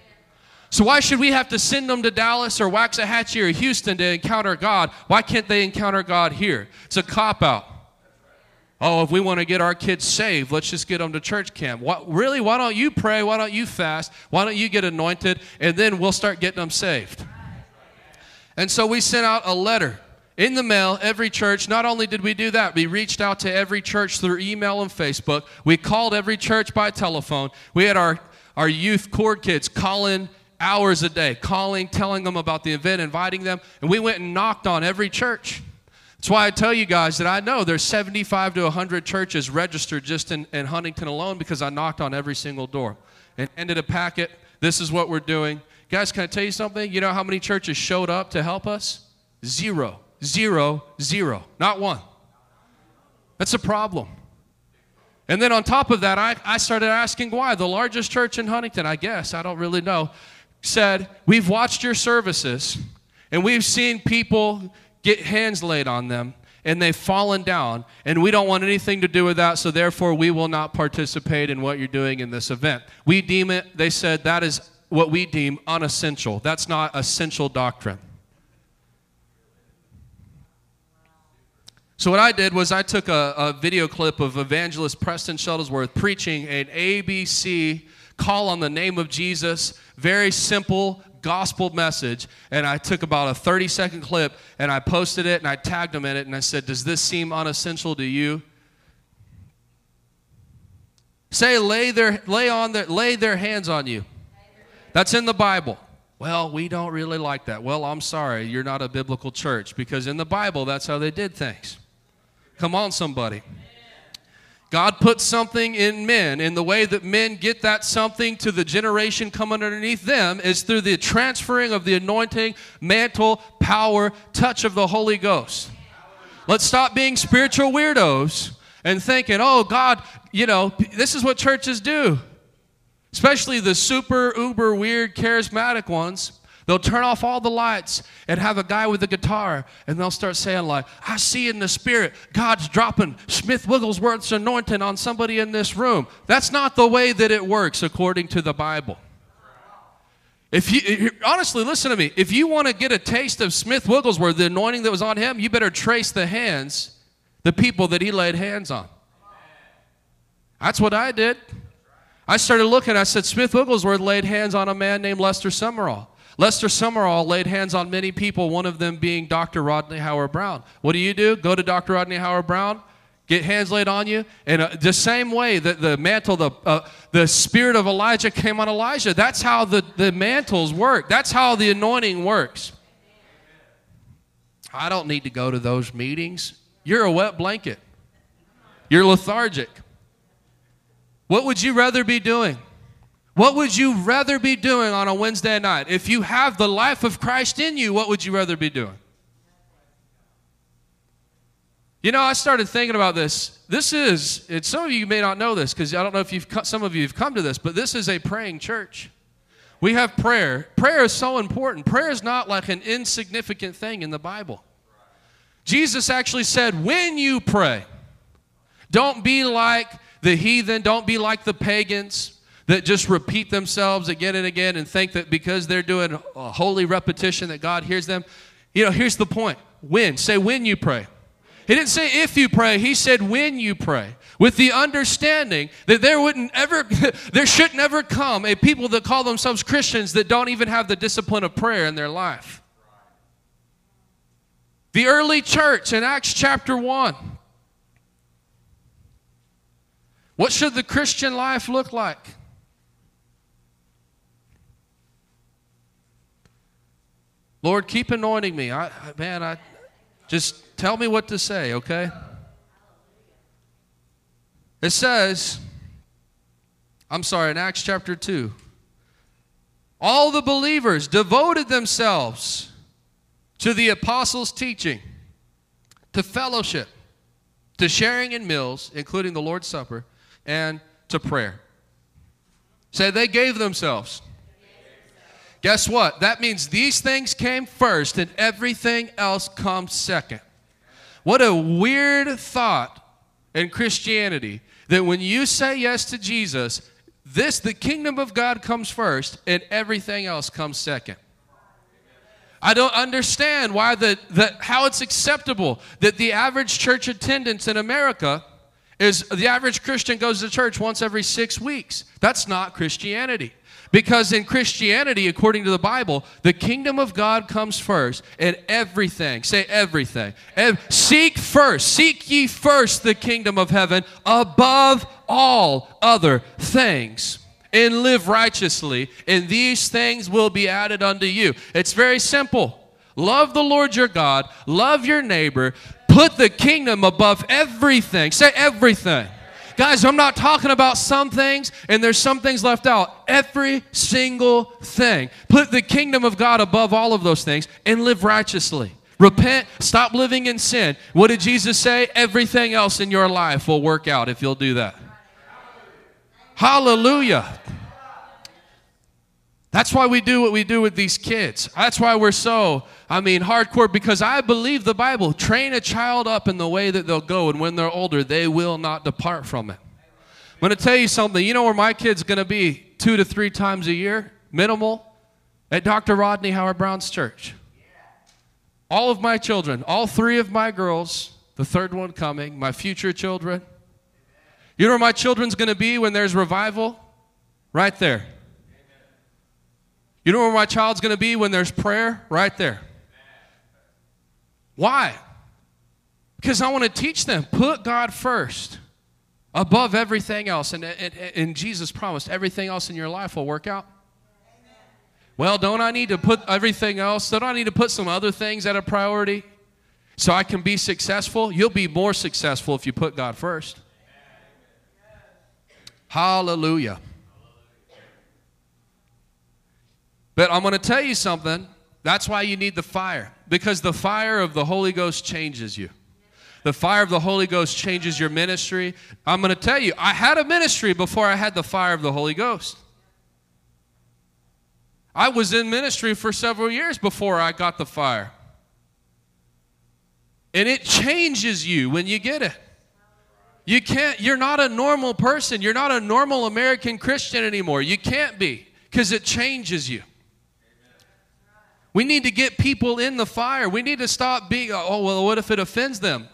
So, why should we have to send them to Dallas or Waxahachie or Houston to encounter God? Why can't they encounter God here? It's a cop out. Oh, if we want to get our kids saved, let's just get them to church camp. What, really? Why don't you pray? Why don't you fast? Why don't you get anointed? And then we'll start getting them saved. And so we sent out a letter in the mail, every church. Not only did we do that, we reached out to every church through email and Facebook. We called every church by telephone. We had our, our youth core kids calling hours a day, calling, telling them about the event, inviting them. And we went and knocked on every church. That's why I tell you guys that I know there's 75 to 100 churches registered just in, in Huntington alone because I knocked on every single door and ended a packet. This is what we're doing. Guys, can I tell you something? You know how many churches showed up to help us? Zero, zero, zero. Not one. That's a problem. And then on top of that, I, I started asking why. The largest church in Huntington, I guess, I don't really know, said, We've watched your services and we've seen people get hands laid on them and they've fallen down and we don't want anything to do with that so therefore we will not participate in what you're doing in this event. We deem it they said that is what we deem unessential. That's not essential doctrine. So what i did was i took a, a video clip of evangelist preston shuttlesworth preaching an abc call on the name of jesus very simple gospel message and I took about a 30 second clip and I posted it and I tagged them in it and I said, Does this seem unessential to you? Say, lay their, lay, on their, lay their hands on you. That's in the Bible. Well, we don't really like that. Well, I'm sorry, you're not a biblical church because in the Bible, that's how they did things. Come on, somebody. God puts something in men, and the way that men get that something to the generation coming underneath them is through the transferring of the anointing, mantle, power, touch of the Holy Ghost. Let's stop being spiritual weirdos and thinking, oh, God, you know, this is what churches do. Especially the super, uber, weird, charismatic ones. They'll turn off all the lights and have a guy with a guitar, and they'll start saying, like, I see in the spirit God's dropping Smith Wigglesworth's anointing on somebody in this room. That's not the way that it works according to the Bible. If you honestly listen to me, if you want to get a taste of Smith Wigglesworth, the anointing that was on him, you better trace the hands, the people that he laid hands on. That's what I did. I started looking, I said, Smith Wigglesworth laid hands on a man named Lester Sumrall. Lester Sumrall laid hands on many people, one of them being Dr. Rodney Howard-Browne. What do you do? Go to Dr. Rodney Howard-Browne, get hands laid on you. And uh, the same way that the mantle, the, uh, the spirit of Elijah came on Elijah, that's how the, the mantles work. That's how the anointing works. I don't need to go to those meetings. You're a wet blanket, you're lethargic. What would you rather be doing? What would you rather be doing on a Wednesday night? If you have the life of Christ in you, what would you rather be doing? You know, I started thinking about this. This is, and some of you may not know this because I don't know if you've, some of you have come to this, but this is a praying church. We have prayer. Prayer is so important. Prayer is not like an insignificant thing in the Bible. Jesus actually said, when you pray, don't be like the heathen, don't be like the pagans that just repeat themselves again and again and think that because they're doing a holy repetition that God hears them. You know, here's the point when. Say when you pray. He didn't say if you pray, he said when you pray. With the understanding that there wouldn't ever, there should never come a people that call themselves Christians that don't even have the discipline of prayer in their life. The early church in Acts chapter 1. What should the Christian life look like? Lord, keep anointing me. I, man, I just tell me what to say, okay? It says, I'm sorry, in Acts chapter 2, all the believers devoted themselves to the apostles' teaching, to fellowship, to sharing in meals, including the Lord's Supper, and to prayer. Say, they gave themselves. Guess what? That means these things came first and everything else comes second. What a weird thought in Christianity that when you say yes to Jesus, this, the kingdom of God comes first and everything else comes second. I don't understand why the, the, how it's acceptable that the average church attendance in America is the average Christian goes to church once every six weeks. That's not Christianity. Because in Christianity, according to the Bible, the kingdom of God comes first and everything, say everything. Ev- seek first, seek ye first the kingdom of heaven above all other things and live righteously, and these things will be added unto you. It's very simple. Love the Lord your God, love your neighbor, put the kingdom above everything. Say everything. Guys, I'm not talking about some things and there's some things left out. Every single thing. Put the kingdom of God above all of those things and live righteously. Repent, stop living in sin. What did Jesus say? Everything else in your life will work out if you'll do that. Hallelujah. That's why we do what we do with these kids. That's why we're so, I mean, hardcore because I believe the Bible. Train a child up in the way that they'll go, and when they're older, they will not depart from it. I'm going to tell you something. You know where my kid's going to be two to three times a year, minimal? At Dr. Rodney Howard-Browne's church. All of my children, all three of my girls, the third one coming, my future children. You know where my children's going to be when there's revival? Right there. You know where my child's going to be when there's prayer? Right there. Why? Because I want to teach them put God first above everything else. And, and, and Jesus promised everything else in your life will work out. Well, don't I need to put everything else? Don't I need to put some other things at a priority so I can be successful? You'll be more successful if you put God first. Hallelujah. But I'm going to tell you something. That's why you need the fire, because the fire of the Holy Ghost changes you. The fire of the Holy Ghost changes your ministry. I'm going to tell you, I had a ministry before I had the fire of the Holy Ghost. I was in ministry for several years before I got the fire. And it changes you when you get it. You can't, you're not a normal person. You're not a normal American Christian anymore. You can't be because it changes you. We need to get people in the fire. We need to stop being, oh, well, what if it offends them?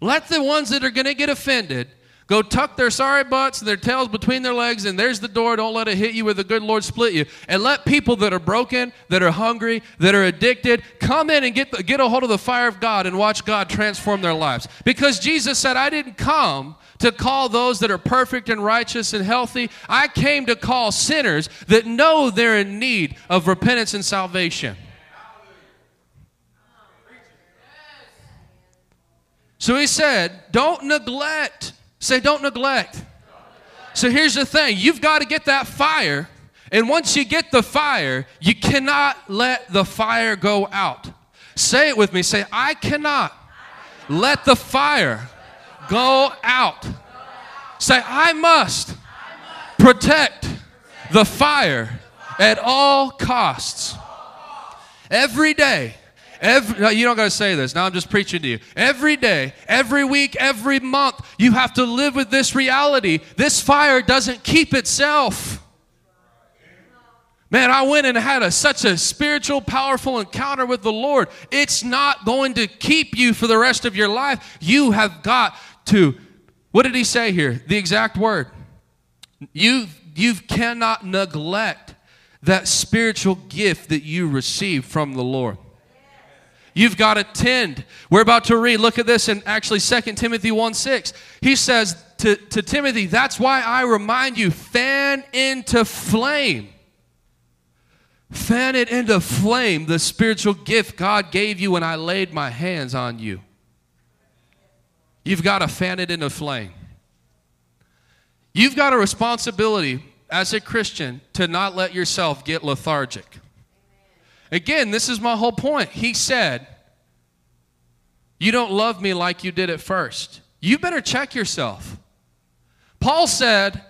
Let the ones that are going to get offended go tuck their sorry butts and their tails between their legs, and there's the door. Don't let it hit you where the good Lord split you. And let people that are broken, that are hungry, that are addicted, come in and get, the, get a hold of the fire of God and watch God transform their lives. Because Jesus said, I didn't come to call those that are perfect and righteous and healthy. I came to call sinners that know they're in need of repentance and salvation. So he said, don't neglect. Say, don't neglect. So here's the thing you've got to get that fire. And once you get the fire, you cannot let the fire go out. Say it with me. Say, I cannot let the fire go out. Say, I must protect the fire at all costs. Every day, Every, no, you don't got to say this. Now I'm just preaching to you. Every day, every week, every month, you have to live with this reality. This fire doesn't keep itself. Man, I went and had a, such a spiritual, powerful encounter with the Lord. It's not going to keep you for the rest of your life. You have got to, what did he say here? The exact word. You, you cannot neglect that spiritual gift that you received from the Lord. You've got to tend. We're about to read, look at this in actually 2 Timothy 1 6. He says to, to Timothy, That's why I remind you, fan into flame. Fan it into flame, the spiritual gift God gave you when I laid my hands on you. You've got to fan it into flame. You've got a responsibility as a Christian to not let yourself get lethargic. Again, this is my whole point. He said, You don't love me like you did at first. You better check yourself. Paul said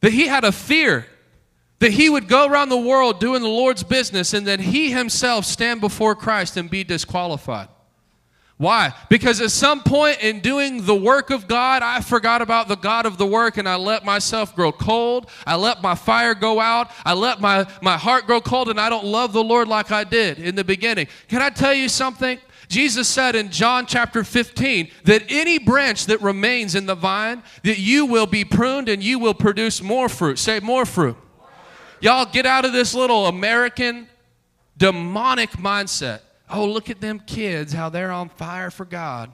that he had a fear that he would go around the world doing the Lord's business and then he himself stand before Christ and be disqualified. Why? Because at some point in doing the work of God, I forgot about the God of the work and I let myself grow cold. I let my fire go out. I let my, my heart grow cold and I don't love the Lord like I did in the beginning. Can I tell you something? Jesus said in John chapter 15 that any branch that remains in the vine, that you will be pruned and you will produce more fruit. Say more fruit. Y'all get out of this little American demonic mindset oh, look at them kids, how they're on fire for God.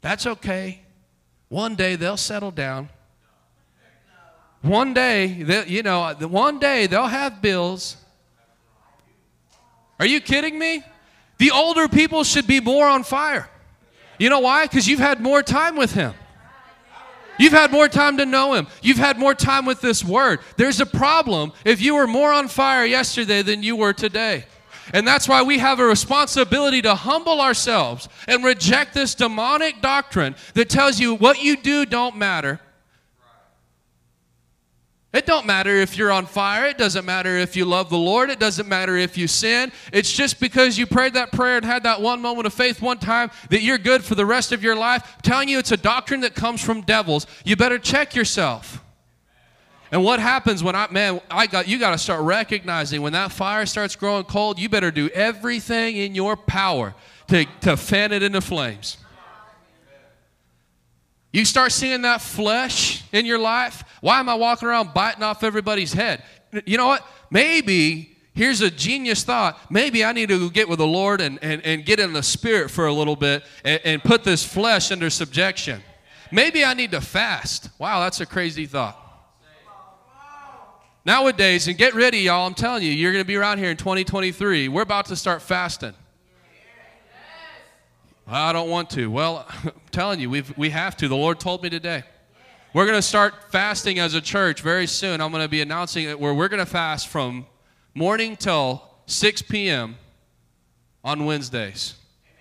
That's okay. One day they'll settle down. One day, you know, one day they'll have bills. Are you kidding me? The older people should be more on fire. You know why? Because you've had more time with Him. You've had more time to know Him. You've had more time with this Word. There's a problem if you were more on fire yesterday than you were today. And that's why we have a responsibility to humble ourselves and reject this demonic doctrine that tells you what you do don't matter. It don't matter if you're on fire. It doesn't matter if you love the Lord. It doesn't matter if you sin. It's just because you prayed that prayer and had that one moment of faith one time that you're good for the rest of your life. I'm telling you it's a doctrine that comes from devils. You better check yourself. And what happens when I man, I got you got to start recognizing when that fire starts growing cold, you better do everything in your power to, to fan it into flames. You start seeing that flesh in your life. Why am I walking around biting off everybody's head? You know what? Maybe here's a genius thought. Maybe I need to get with the Lord and, and, and get in the spirit for a little bit and, and put this flesh under subjection. Maybe I need to fast. Wow, that's a crazy thought. Nowadays, and get ready, y'all, I'm telling you, you're going to be around here in 2023. We're about to start fasting. I don't want to. Well, I'm telling you, we've, we have to. The Lord told me today. We're going to start fasting as a church very soon. I'm going to be announcing it where we're going to fast from morning till 6 p.m. on Wednesdays.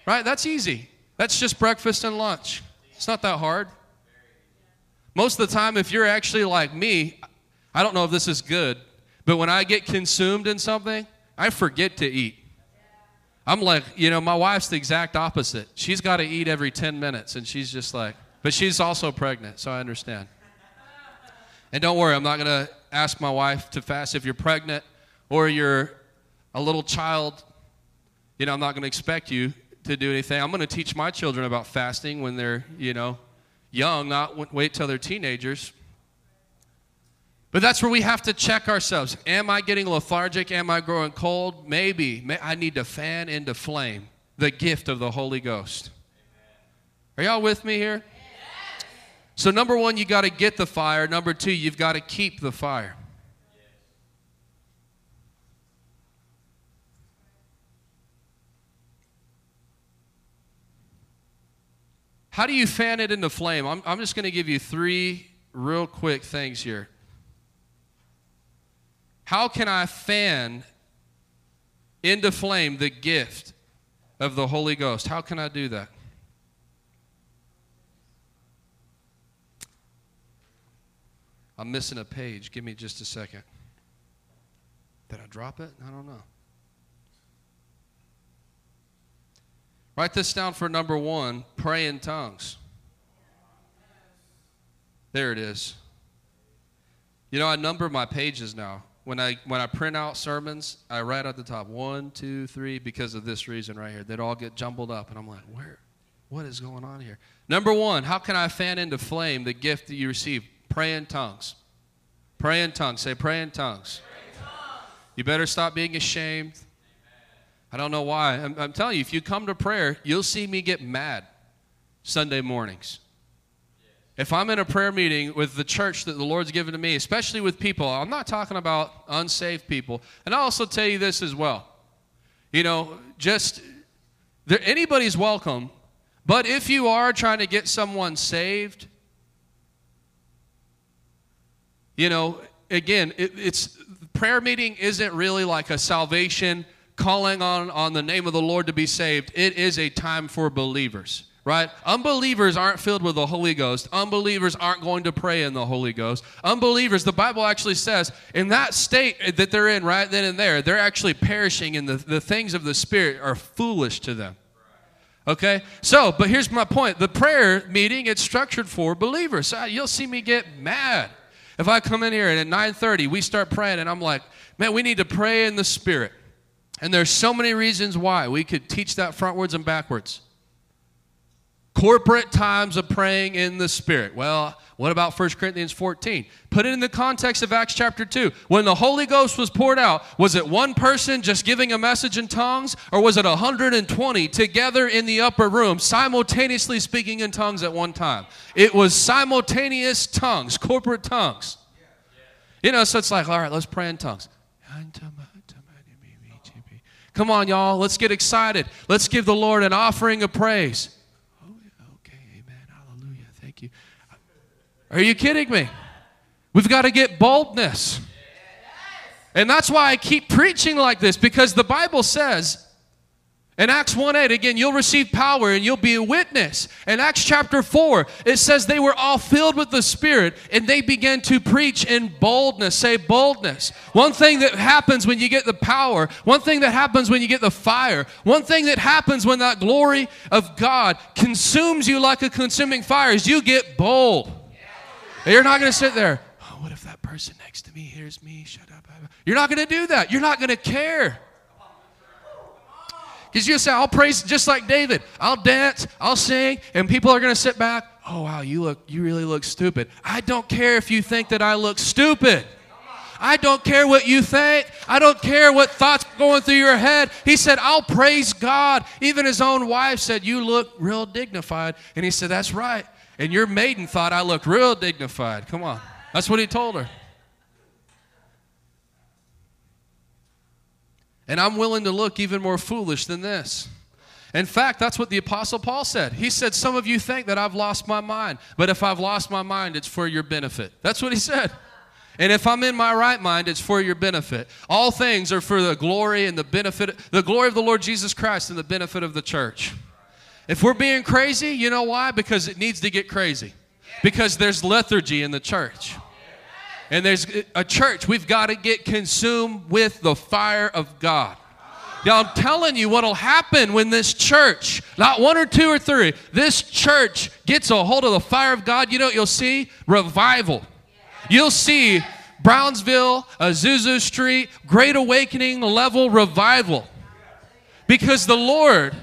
Right? That's easy. That's just breakfast and lunch. It's not that hard. Most of the time, if you're actually like me, I don't know if this is good, but when I get consumed in something, I forget to eat. I'm like, you know, my wife's the exact opposite. She's got to eat every 10 minutes, and she's just like, but she's also pregnant, so I understand. And don't worry, I'm not going to ask my wife to fast if you're pregnant or you're a little child. You know, I'm not going to expect you to do anything. I'm going to teach my children about fasting when they're, you know, young, not wait till they're teenagers. But that's where we have to check ourselves. Am I getting lethargic? Am I growing cold? Maybe. I need to fan into flame the gift of the Holy Ghost. Are y'all with me here? So, number one, you got to get the fire. Number two, you've got to keep the fire. How do you fan it into flame? I'm, I'm just going to give you three real quick things here. How can I fan into flame the gift of the Holy Ghost? How can I do that? I'm missing a page. Give me just a second. Did I drop it? I don't know. Write this down for number one pray in tongues. There it is. You know, I number my pages now when I when I print out sermons, I write at the top one, two, three, because of this reason right here. They'd all get jumbled up, and I'm like, where, what is going on here? Number one, how can I fan into flame the gift that you receive? Pray in tongues. Pray in tongues. Say, pray in tongues. Pray in tongues. You better stop being ashamed. Amen. I don't know why. I'm, I'm telling you, if you come to prayer, you'll see me get mad Sunday mornings. If I'm in a prayer meeting with the church that the Lord's given to me, especially with people, I'm not talking about unsaved people. And I'll also tell you this as well. You know, just there, anybody's welcome, but if you are trying to get someone saved, you know, again, it, it's prayer meeting isn't really like a salvation calling on, on the name of the Lord to be saved, it is a time for believers right? Unbelievers aren't filled with the Holy Ghost. Unbelievers aren't going to pray in the Holy Ghost. Unbelievers, the Bible actually says, in that state that they're in right then and there, they're actually perishing, and the, the things of the Spirit are foolish to them. Okay? So, but here's my point. The prayer meeting, it's structured for believers. So you'll see me get mad. If I come in here and at 9:30 we start praying and I'm like, "Man, we need to pray in the spirit." And there's so many reasons why. We could teach that frontwards and backwards corporate times of praying in the Spirit. Well, what about 1 Corinthians 14? Put it in the context of Acts chapter 2. When the Holy Ghost was poured out, was it one person just giving a message in tongues, or was it 120 together in the upper room, simultaneously speaking in tongues at one time? It was simultaneous tongues, corporate tongues. You know, so it's like, all right, let's pray in tongues. Come on, y'all, let's get excited. Let's give the Lord an offering of praise. Are you kidding me? We've got to get boldness. And that's why I keep preaching like this because the Bible says in Acts 1 8, again, you'll receive power and you'll be a witness. In Acts chapter 4, it says they were all filled with the Spirit and they began to preach in boldness. Say boldness. One thing that happens when you get the power, one thing that happens when you get the fire, one thing that happens when that glory of God consumes you like a consuming fire is you get bold. You're not going to sit there, oh, what if that person next to me hears me? Shut up. You're not going to do that. You're not going to care. Because you say, I'll praise just like David. I'll dance, I'll sing, and people are going to sit back. Oh, wow, you look, you really look stupid. I don't care if you think that I look stupid. I don't care what you think. I don't care what thoughts going through your head. He said, I'll praise God. Even his own wife said, You look real dignified. And he said, That's right. And your maiden thought I looked real dignified. Come on. That's what he told her. And I'm willing to look even more foolish than this. In fact, that's what the Apostle Paul said. He said, Some of you think that I've lost my mind, but if I've lost my mind, it's for your benefit. That's what he said. And if I'm in my right mind, it's for your benefit. All things are for the glory and the benefit, the glory of the Lord Jesus Christ and the benefit of the church. If we're being crazy, you know why? Because it needs to get crazy. Because there's lethargy in the church. And there's a church, we've got to get consumed with the fire of God. Y'all, I'm telling you what'll happen when this church, not one or two or three, this church gets a hold of the fire of God. You know what you'll see? Revival. You'll see Brownsville, Azusa Street, Great Awakening level revival. Because the Lord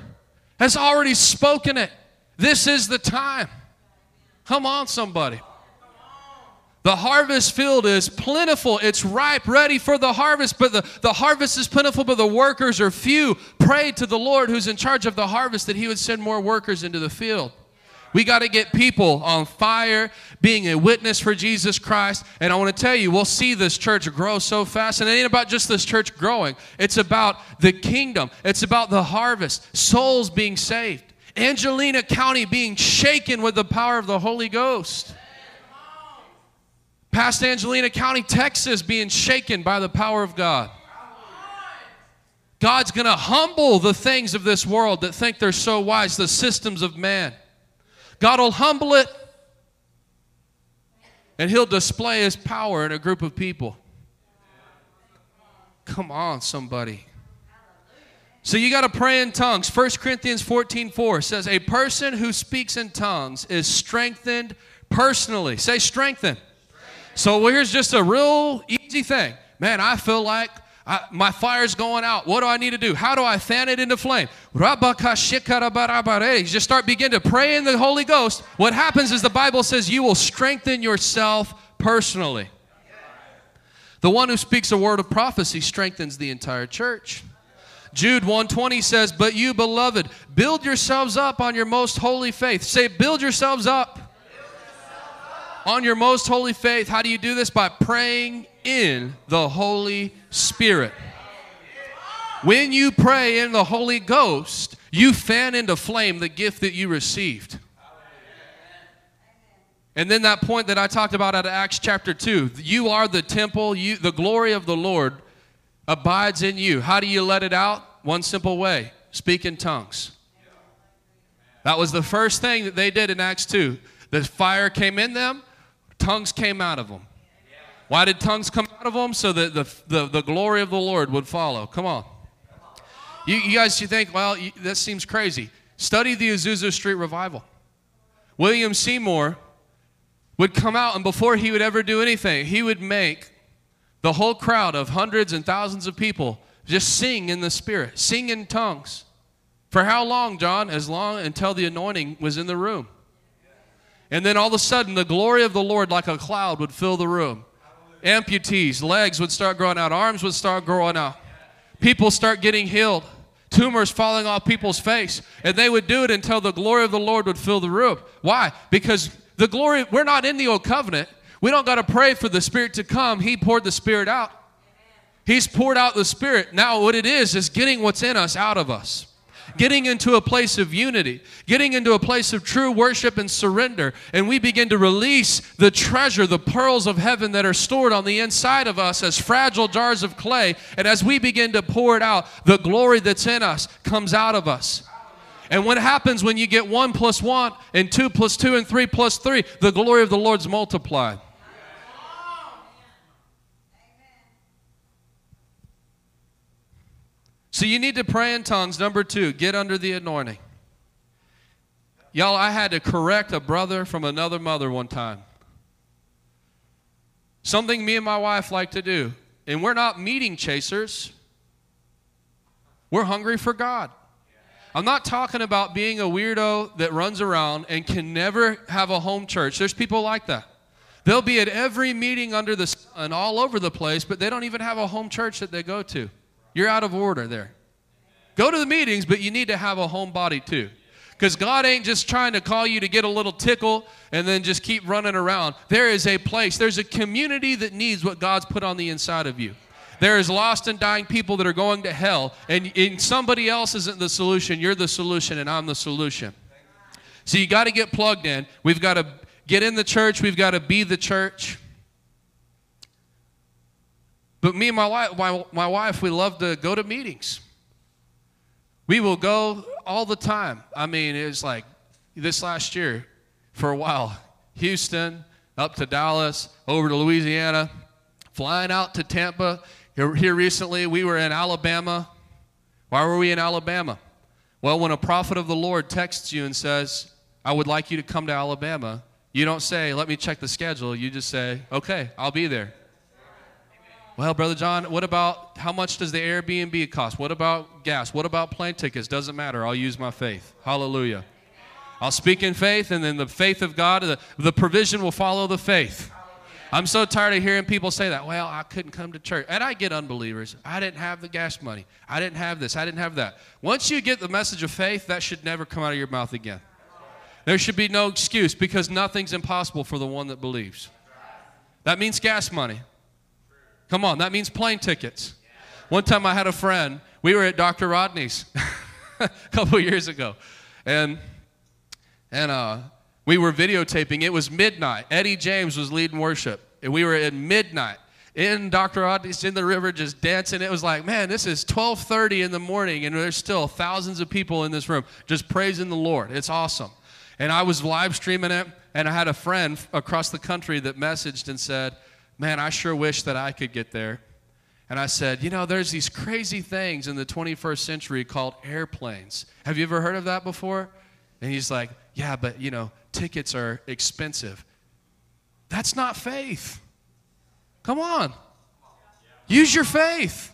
has already spoken it. This is the time. Come on, somebody. The harvest field is plentiful. It's ripe, ready for the harvest, but the, the harvest is plentiful, but the workers are few. Pray to the Lord who's in charge of the harvest that he would send more workers into the field. We got to get people on fire, being a witness for Jesus Christ. And I want to tell you, we'll see this church grow so fast. And it ain't about just this church growing, it's about the kingdom, it's about the harvest, souls being saved, Angelina County being shaken with the power of the Holy Ghost. Past Angelina County, Texas being shaken by the power of God. God's going to humble the things of this world that think they're so wise, the systems of man. God will humble it and He'll display His power in a group of people. Come on, somebody. So you got to pray in tongues. 1 Corinthians 14 4 says, A person who speaks in tongues is strengthened personally. Say strengthened. So here's just a real easy thing. Man, I feel like I, my fire's going out. What do I need to do? How do I fan it into flame? You just start begin to pray in the Holy Ghost. What happens is the Bible says you will strengthen yourself personally. The one who speaks a word of prophecy strengthens the entire church. Jude 120 says, "But you beloved, build yourselves up on your most holy faith." Say build yourselves up on your most holy faith. How do you do this? By praying in the Holy Spirit. When you pray in the Holy Ghost, you fan into flame the gift that you received. And then that point that I talked about out of Acts chapter 2, you are the temple, you, the glory of the Lord abides in you. How do you let it out? One simple way speak in tongues. That was the first thing that they did in Acts 2. The fire came in them, tongues came out of them. Why did tongues come out of them? So that the, the, the glory of the Lord would follow. Come on. You, you guys, you think, well, you, that seems crazy. Study the Azusa Street revival. William Seymour would come out, and before he would ever do anything, he would make the whole crowd of hundreds and thousands of people just sing in the Spirit, sing in tongues. For how long, John? As long until the anointing was in the room. And then all of a sudden, the glory of the Lord, like a cloud, would fill the room. Amputees, legs would start growing out, arms would start growing out. People start getting healed tumors falling off people's face. And they would do it until the glory of the Lord would fill the room. Why? Because the glory, we're not in the old covenant. We don't got to pray for the Spirit to come. He poured the Spirit out. He's poured out the Spirit. Now, what it is, is getting what's in us out of us getting into a place of unity, getting into a place of true worship and surrender. And we begin to release the treasure, the pearls of heaven that are stored on the inside of us as fragile jars of clay. And as we begin to pour it out, the glory that's in us comes out of us. And what happens when you get one plus one and two plus two and three plus three? The glory of the Lord's multiplied. You need to pray in tongues. Number two, get under the anointing. Y'all, I had to correct a brother from another mother one time. Something me and my wife like to do. And we're not meeting chasers, we're hungry for God. I'm not talking about being a weirdo that runs around and can never have a home church. There's people like that. They'll be at every meeting under the sun all over the place, but they don't even have a home church that they go to. You're out of order there. Go to the meetings, but you need to have a home body too. Because God ain't just trying to call you to get a little tickle and then just keep running around. There is a place, there's a community that needs what God's put on the inside of you. There is lost and dying people that are going to hell, and, and somebody else isn't the solution. You're the solution, and I'm the solution. So you got to get plugged in. We've got to get in the church, we've got to be the church. But me and my wife, my, my wife, we love to go to meetings. We will go all the time. I mean, it was like this last year for a while. Houston, up to Dallas, over to Louisiana, flying out to Tampa. Here, here recently, we were in Alabama. Why were we in Alabama? Well, when a prophet of the Lord texts you and says, I would like you to come to Alabama, you don't say, let me check the schedule. You just say, okay, I'll be there. Well, Brother John, what about how much does the Airbnb cost? What about gas? What about plane tickets? Doesn't matter. I'll use my faith. Hallelujah. I'll speak in faith, and then the faith of God, the, the provision will follow the faith. I'm so tired of hearing people say that. Well, I couldn't come to church. And I get unbelievers. I didn't have the gas money. I didn't have this. I didn't have that. Once you get the message of faith, that should never come out of your mouth again. There should be no excuse because nothing's impossible for the one that believes. That means gas money. Come on, that means plane tickets. One time I had a friend, we were at Dr. Rodney's a couple years ago, and, and uh, we were videotaping. It was midnight. Eddie James was leading worship, and we were at midnight in Dr. Rodney's in the river just dancing. It was like, man, this is 12:30 in the morning, and there's still thousands of people in this room just praising the Lord. It's awesome. And I was live streaming it, and I had a friend across the country that messaged and said, man, I sure wish that I could get there. And I said, you know, there's these crazy things in the 21st century called airplanes. Have you ever heard of that before? And he's like, yeah, but, you know, tickets are expensive. That's not faith. Come on. Use your faith.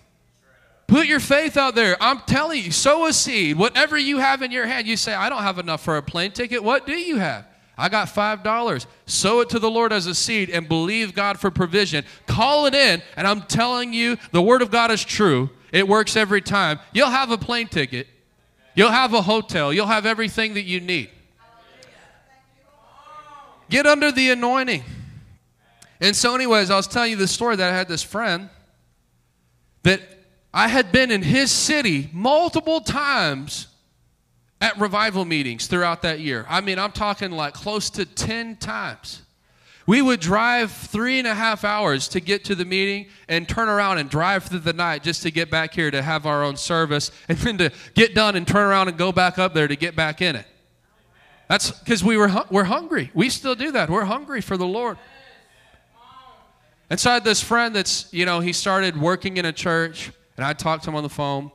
Put your faith out there. I'm telling you, sow a seed. Whatever you have in your hand, you say, I don't have enough for a plane ticket. What do you have? I got $5. Sow it to the Lord as a seed and believe God for provision. Call it in, and I'm telling you, the Word of God is true. It works every time. You'll have a plane ticket, you'll have a hotel, you'll have everything that you need. Get under the anointing. And so, anyways, I was telling you the story that I had this friend that I had been in his city multiple times at revival meetings throughout that year. I mean, I'm talking like close to 10 times. We would drive three and a half hours to get to the meeting and turn around and drive through the night just to get back here to have our own service and then to get done and turn around and go back up there to get back in it. That's because we were, we're hungry. We still do that. We're hungry for the Lord. And so I had this friend that's, you know, he started working in a church and I talked to him on the phone.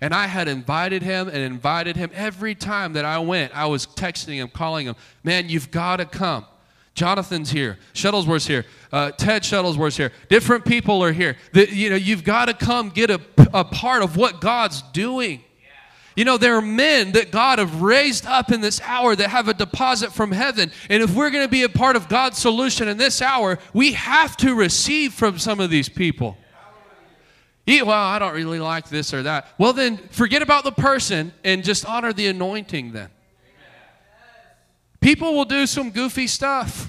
And I had invited him and invited him every time that I went. I was texting him, calling him, man, you've got to come. Jonathan's here. Shuttlesworth's here. Uh, Ted Shuttlesworth's here. Different people are here. The, you know, you've got to come get a, a part of what God's doing. You know, there are men that God have raised up in this hour that have a deposit from heaven. And if we're going to be a part of God's solution in this hour, we have to receive from some of these people. Well, I don't really like this or that. Well, then forget about the person and just honor the anointing then. People will do some goofy stuff.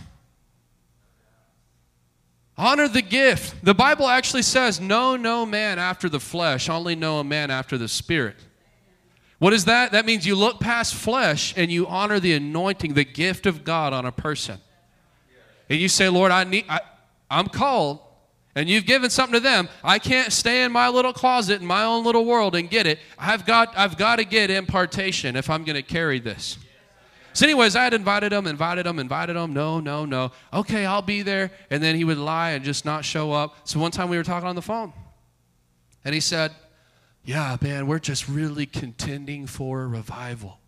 Honor the gift. The Bible actually says, Know no man after the flesh, only know a man after the spirit. What is that? That means you look past flesh and you honor the anointing, the gift of God on a person. And you say, Lord, I need, I, I'm called, and you've given something to them. I can't stay in my little closet in my own little world and get it. I've got, I've got to get impartation if I'm going to carry this. So, anyways, I had invited him, invited him, invited him. No, no, no. Okay, I'll be there. And then he would lie and just not show up. So, one time we were talking on the phone, and he said, Yeah, man, we're just really contending for revival.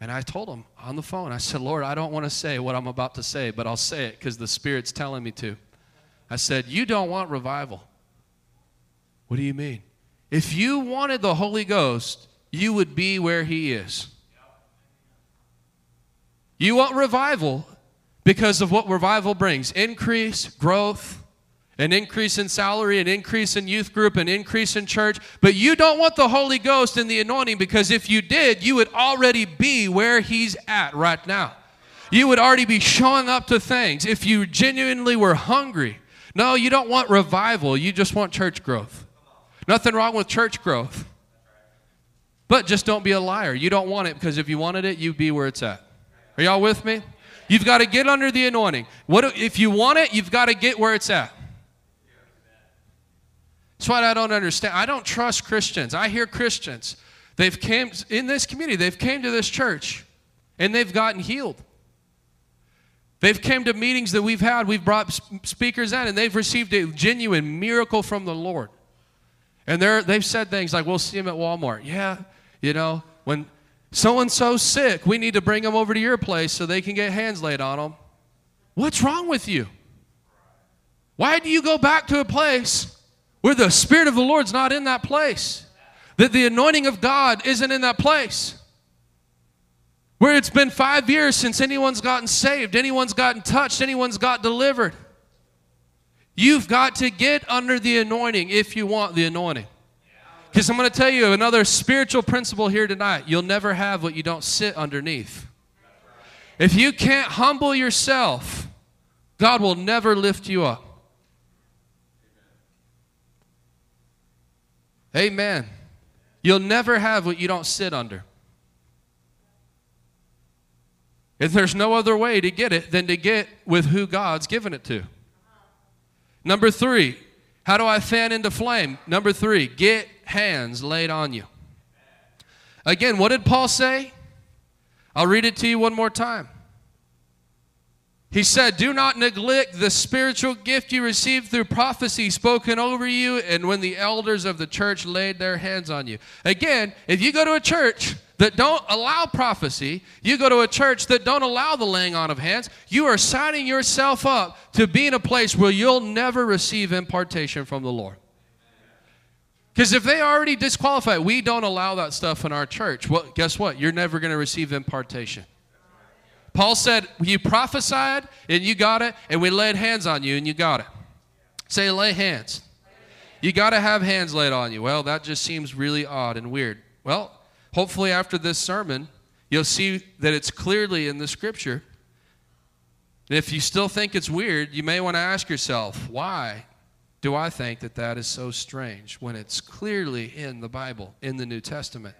And I told him on the phone, I said, Lord, I don't want to say what I'm about to say, but I'll say it because the Spirit's telling me to. I said, You don't want revival. What do you mean? If you wanted the Holy Ghost, you would be where He is. You want revival because of what revival brings increase, growth, an increase in salary, an increase in youth group, an increase in church. But you don't want the Holy Ghost and the anointing because if you did, you would already be where He's at right now. You would already be showing up to things if you genuinely were hungry. No, you don't want revival, you just want church growth. Nothing wrong with church growth. But just don't be a liar. You don't want it because if you wanted it, you'd be where it's at. Are y'all with me? You've got to get under the anointing. What if you want it, you've got to get where it's at. That's what I don't understand. I don't trust Christians. I hear Christians. They've came in this community, they've came to this church and they've gotten healed. They've came to meetings that we've had, we've brought speakers in and they've received a genuine miracle from the Lord. And they're, they've said things like, we'll see them at Walmart. Yeah, you know, when so and so sick. We need to bring them over to your place so they can get hands laid on them. What's wrong with you? Why do you go back to a place where the Spirit of the Lord's not in that place? That the anointing of God isn't in that place? Where it's been five years since anyone's gotten saved, anyone's gotten touched, anyone's got delivered. You've got to get under the anointing if you want the anointing. Because I'm going to tell you another spiritual principle here tonight. You'll never have what you don't sit underneath. If you can't humble yourself, God will never lift you up. Amen. You'll never have what you don't sit under. If there's no other way to get it than to get with who God's given it to. Number three, how do I fan into flame? Number three, get hands laid on you. Again, what did Paul say? I'll read it to you one more time. He said, Do not neglect the spiritual gift you received through prophecy spoken over you, and when the elders of the church laid their hands on you. Again, if you go to a church that don't allow prophecy, you go to a church that don't allow the laying on of hands, you are signing yourself up to be in a place where you'll never receive impartation from the Lord. Because if they already disqualify, we don't allow that stuff in our church. Well, guess what? You're never going to receive impartation. Paul said, You prophesied and you got it, and we laid hands on you and you got it. Say, lay hands. You got to have hands laid on you. Well, that just seems really odd and weird. Well, hopefully, after this sermon, you'll see that it's clearly in the scripture. And if you still think it's weird, you may want to ask yourself, why do I think that that is so strange when it's clearly in the Bible, in the New Testament?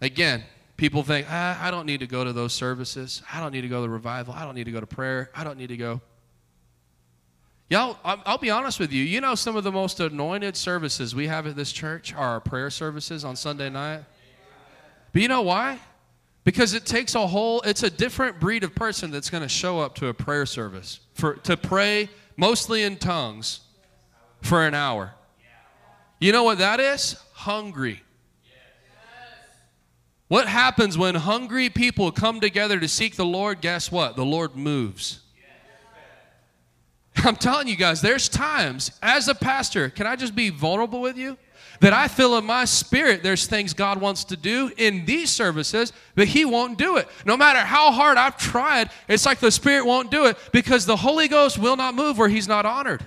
Again, people think, ah, I don't need to go to those services. I don't need to go to revival. I don't need to go to prayer. I don't need to go. Y'all, I'll be honest with you. You know, some of the most anointed services we have at this church are our prayer services on Sunday night. But you know why? Because it takes a whole, it's a different breed of person that's going to show up to a prayer service for, to pray mostly in tongues for an hour. You know what that is? Hungry. What happens when hungry people come together to seek the Lord? Guess what? The Lord moves. I'm telling you guys, there's times as a pastor, can I just be vulnerable with you? that I feel in my spirit there's things God wants to do in these services, but He won't do it. No matter how hard I've tried, it's like the Spirit won't do it because the Holy Ghost will not move where He's not honored.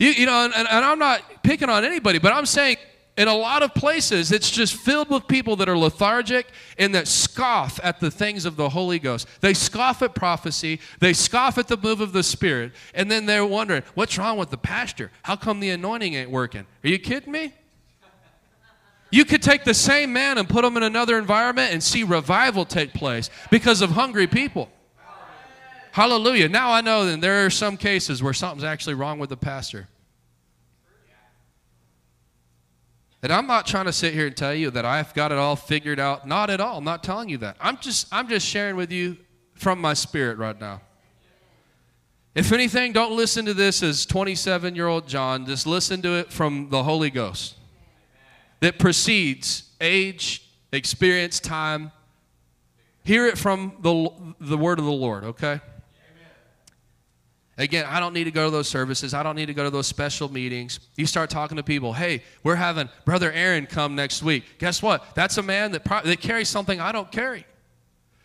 You, you know, and, and I'm not picking on anybody, but I'm saying in a lot of places, it's just filled with people that are lethargic and that scoff at the things of the Holy Ghost. They scoff at prophecy, they scoff at the move of the Spirit, and then they're wondering, what's wrong with the pastor? How come the anointing ain't working? Are you kidding me? You could take the same man and put him in another environment and see revival take place because of hungry people. Hallelujah. Now I know that there are some cases where something's actually wrong with the pastor. And I'm not trying to sit here and tell you that I've got it all figured out. Not at all. I'm not telling you that. I'm just I'm just sharing with you from my spirit right now. If anything, don't listen to this as 27 year old John. Just listen to it from the Holy Ghost that precedes age, experience, time. Hear it from the, the word of the Lord, okay? Again, I don't need to go to those services. I don't need to go to those special meetings. You start talking to people, hey, we're having Brother Aaron come next week. Guess what? That's a man that, pro- that carries something I don't carry.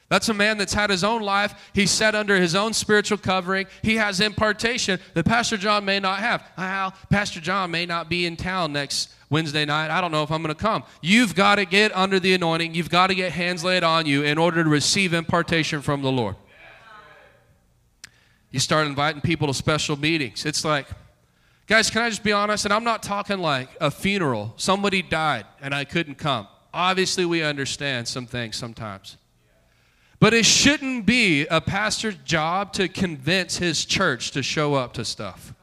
That's a man that's had his own life. He's set under his own spiritual covering. He has impartation that Pastor John may not have. Well, Pastor John may not be in town next Wednesday night. I don't know if I'm going to come. You've got to get under the anointing. You've got to get hands laid on you in order to receive impartation from the Lord. You start inviting people to special meetings. It's like, guys, can I just be honest? And I'm not talking like a funeral. Somebody died and I couldn't come. Obviously, we understand some things sometimes. But it shouldn't be a pastor's job to convince his church to show up to stuff.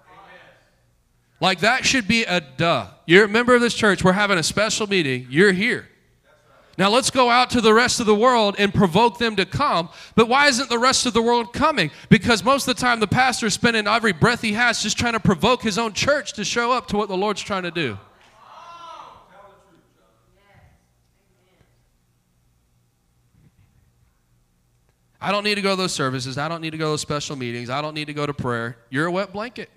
Like that should be a duh. You're a member of this church, we're having a special meeting, you're here. Now let's go out to the rest of the world and provoke them to come. But why isn't the rest of the world coming? Because most of the time the pastor is spending every breath he has just trying to provoke his own church to show up to what the Lord's trying to do. I don't need to go to those services. I don't need to go to those special meetings. I don't need to go to prayer. You're a wet blanket.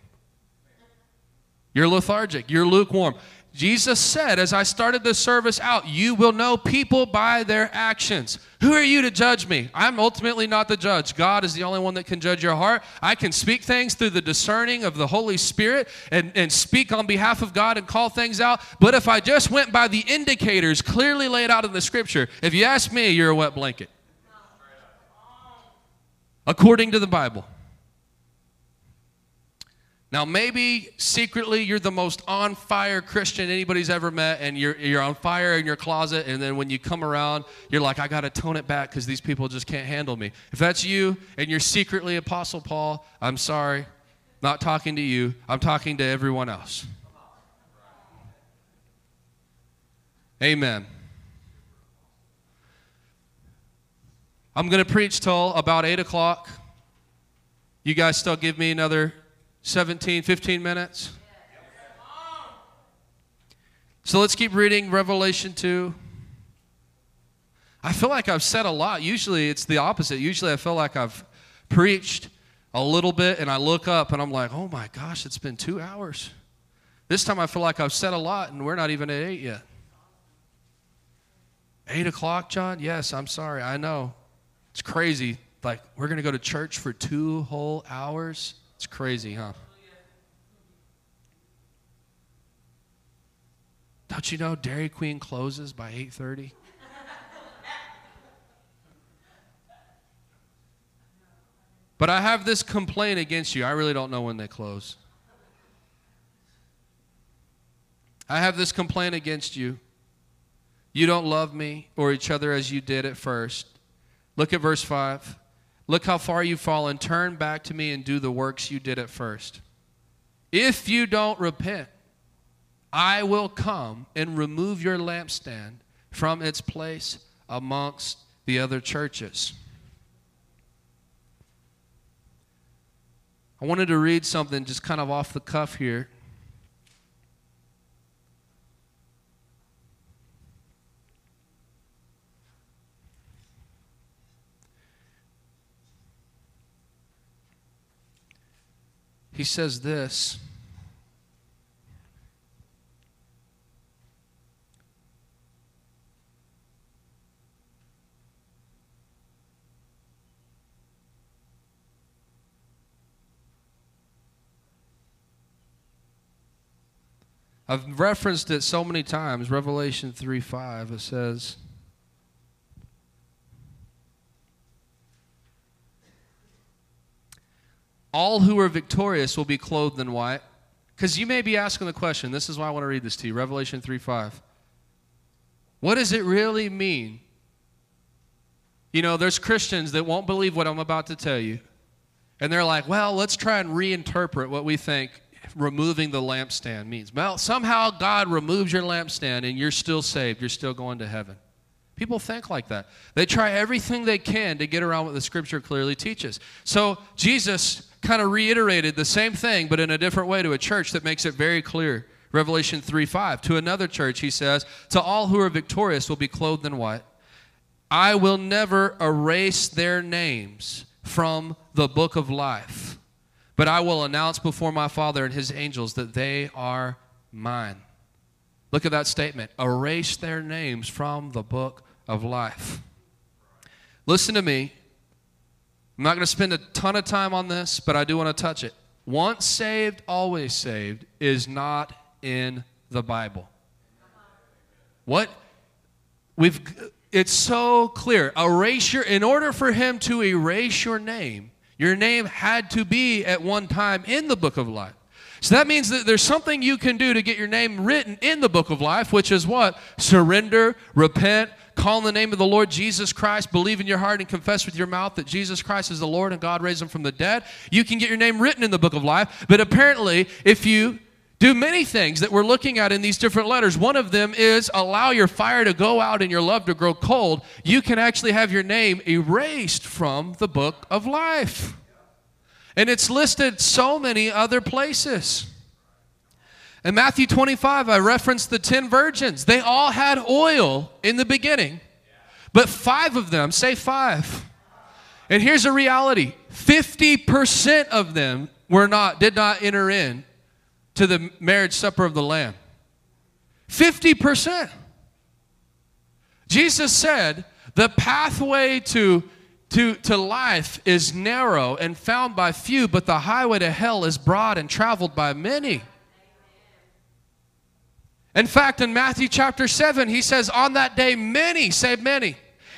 You're lethargic. You're lukewarm. Jesus said, as I started this service out, you will know people by their actions. Who are you to judge me? I'm ultimately not the judge. God is the only one that can judge your heart. I can speak things through the discerning of the Holy Spirit and, and speak on behalf of God and call things out. But if I just went by the indicators clearly laid out in the scripture, if you ask me, you're a wet blanket. According to the Bible. Now, maybe secretly you're the most on fire Christian anybody's ever met, and you're, you're on fire in your closet, and then when you come around, you're like, I got to tone it back because these people just can't handle me. If that's you and you're secretly Apostle Paul, I'm sorry. Not talking to you, I'm talking to everyone else. Amen. I'm going to preach till about 8 o'clock. You guys still give me another 17, 15 minutes? So let's keep reading Revelation 2. I feel like I've said a lot. Usually it's the opposite. Usually I feel like I've preached a little bit and I look up and I'm like, oh my gosh, it's been two hours. This time I feel like I've said a lot and we're not even at eight yet. Eight o'clock, John? Yes, I'm sorry. I know. It's crazy. Like, we're going to go to church for two whole hours? It's crazy, huh? Don't you know Dairy Queen closes by 8:30? But I have this complaint against you. I really don't know when they close. I have this complaint against you. You don't love me or each other as you did at first. Look at verse 5. Look how far you've fallen. Turn back to me and do the works you did at first. If you don't repent, I will come and remove your lampstand from its place amongst the other churches. I wanted to read something just kind of off the cuff here. He says this. I've referenced it so many times. Revelation 3 5, it says, All who are victorious will be clothed in white. Because you may be asking the question, this is why I want to read this to you Revelation 3 5. What does it really mean? You know, there's Christians that won't believe what I'm about to tell you. And they're like, well, let's try and reinterpret what we think removing the lampstand means. Well, somehow God removes your lampstand and you're still saved. You're still going to heaven. People think like that. They try everything they can to get around what the scripture clearly teaches. So Jesus kind of reiterated the same thing, but in a different way to a church that makes it very clear. Revelation 3 5. To another church, he says, To all who are victorious will be clothed in white. I will never erase their names from the book of life but I will announce before my Father and his angels that they are mine. Look at that statement erase their names from the book of life. Listen to me. I'm not going to spend a ton of time on this, but I do want to touch it. Once saved, always saved is not in the Bible. What? We've it's so clear. Erase your in order for him to erase your name, your name had to be at one time in the book of life. So that means that there's something you can do to get your name written in the book of life, which is what? Surrender, repent, call in the name of the Lord Jesus Christ, believe in your heart and confess with your mouth that Jesus Christ is the Lord and God raised him from the dead. You can get your name written in the book of life. But apparently, if you do many things that we're looking at in these different letters. One of them is allow your fire to go out and your love to grow cold. You can actually have your name erased from the book of life. And it's listed so many other places. In Matthew 25, I referenced the 10 virgins. They all had oil in the beginning, but five of them, say five. And here's a reality 50% of them were not, did not enter in to the marriage supper of the Lamb. 50%. Jesus said the pathway to, to, to life is narrow and found by few, but the highway to hell is broad and traveled by many. In fact, in Matthew chapter 7, he says, On that day, many, say many,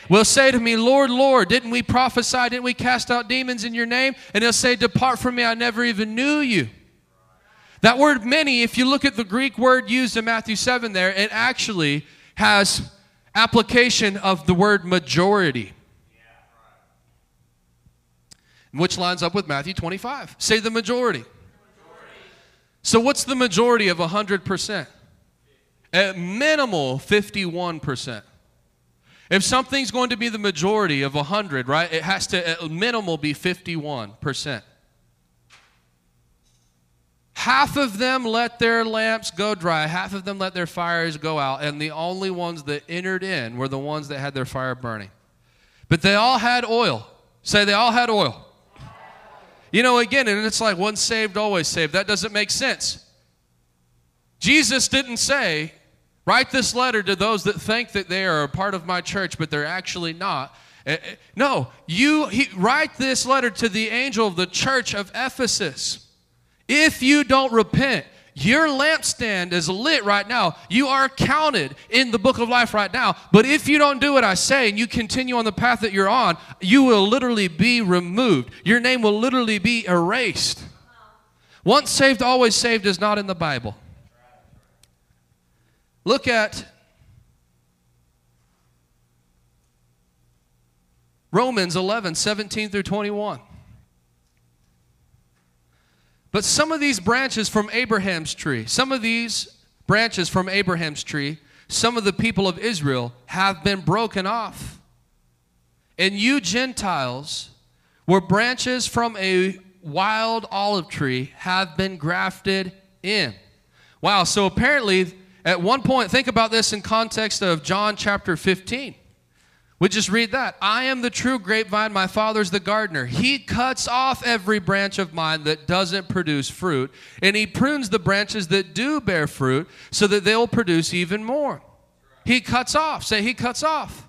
will say to me, Lord, Lord, didn't we prophesy? Didn't we cast out demons in your name? And he'll say, Depart from me, I never even knew you. That word many, if you look at the Greek word used in Matthew 7 there, it actually has application of the word majority. Which lines up with Matthew 25. Say the majority. majority. So, what's the majority of 100%? At minimal, 51%. If something's going to be the majority of 100, right, it has to at minimal be 51%. Half of them let their lamps go dry, half of them let their fires go out, and the only ones that entered in were the ones that had their fire burning. But they all had oil. Say they all had oil. You know, again, and it's like once saved, always saved. That doesn't make sense. Jesus didn't say, write this letter to those that think that they are a part of my church, but they're actually not. Eh, eh, no, you he, write this letter to the angel of the church of Ephesus. If you don't repent, your lampstand is lit right now. You are counted in the book of life right now. But if you don't do what I say and you continue on the path that you're on, you will literally be removed. Your name will literally be erased. Once saved, always saved is not in the Bible. Look at Romans 11, 17 through 21. But some of these branches from Abraham's tree, some of these branches from Abraham's tree, some of the people of Israel have been broken off. And you Gentiles were branches from a wild olive tree have been grafted in. Wow, so apparently at one point, think about this in context of John chapter 15. We just read that. I am the true grapevine, my father's the gardener. He cuts off every branch of mine that doesn't produce fruit, and he prunes the branches that do bear fruit so that they'll produce even more. He cuts off. Say, he cuts off.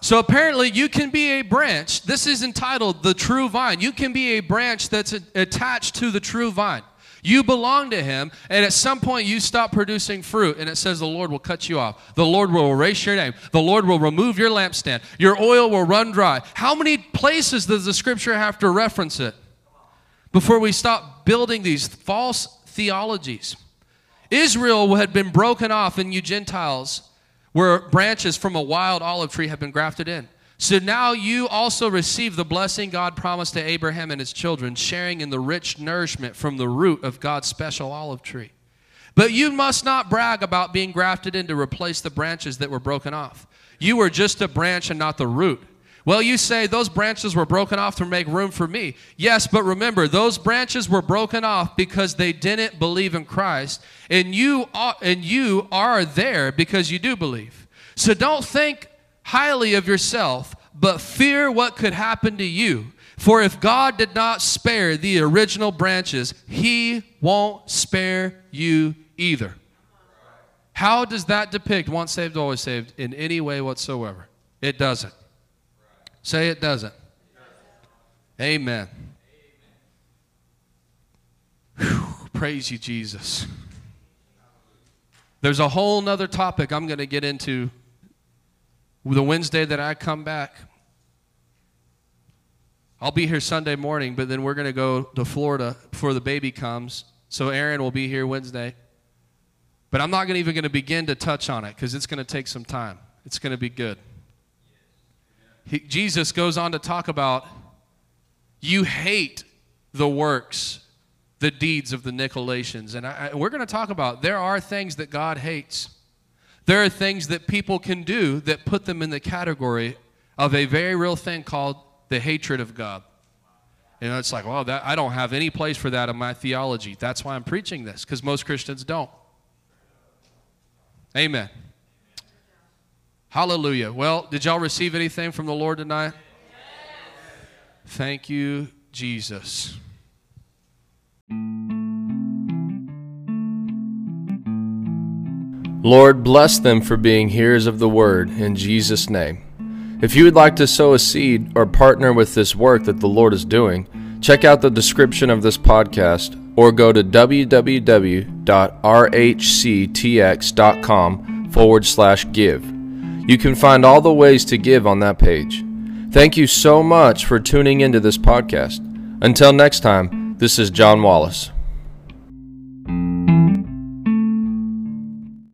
So apparently, you can be a branch. This is entitled the true vine. You can be a branch that's attached to the true vine. You belong to Him, and at some point you stop producing fruit, and it says the Lord will cut you off. The Lord will erase your name. The Lord will remove your lampstand. Your oil will run dry. How many places does the scripture have to reference it before we stop building these false theologies? Israel had been broken off, and you Gentiles were branches from a wild olive tree have been grafted in. So now you also receive the blessing God promised to Abraham and his children, sharing in the rich nourishment from the root of God's special olive tree. But you must not brag about being grafted in to replace the branches that were broken off. You were just a branch and not the root. Well, you say those branches were broken off to make room for me. Yes, but remember, those branches were broken off because they didn't believe in Christ, and you are, and you are there because you do believe. So don't think highly of yourself, but fear what could happen to you. For if God did not spare the original branches, he won't spare you either. How does that depict once saved, always saved in any way whatsoever? It doesn't. Say it doesn't. Amen. Whew, praise you, Jesus. There's a whole nother topic I'm going to get into the Wednesday that I come back. I'll be here Sunday morning, but then we're going to go to Florida before the baby comes. So Aaron will be here Wednesday. But I'm not even going to begin to touch on it because it's going to take some time. It's going to be good. He, Jesus goes on to talk about you hate the works, the deeds of the Nicolaitans. And I, I, we're going to talk about there are things that God hates. There are things that people can do that put them in the category of a very real thing called the hatred of God. And it's like, well, that, I don't have any place for that in my theology. That's why I'm preaching this, because most Christians don't. Amen. Hallelujah. Well, did y'all receive anything from the Lord tonight? Thank you, Jesus. Lord, bless them for being hearers of the word in Jesus' name. If you would like to sow a seed or partner with this work that the Lord is doing, check out the description of this podcast or go to www.rhctx.com forward slash give. You can find all the ways to give on that page. Thank you so much for tuning into this podcast. Until next time, this is John Wallace.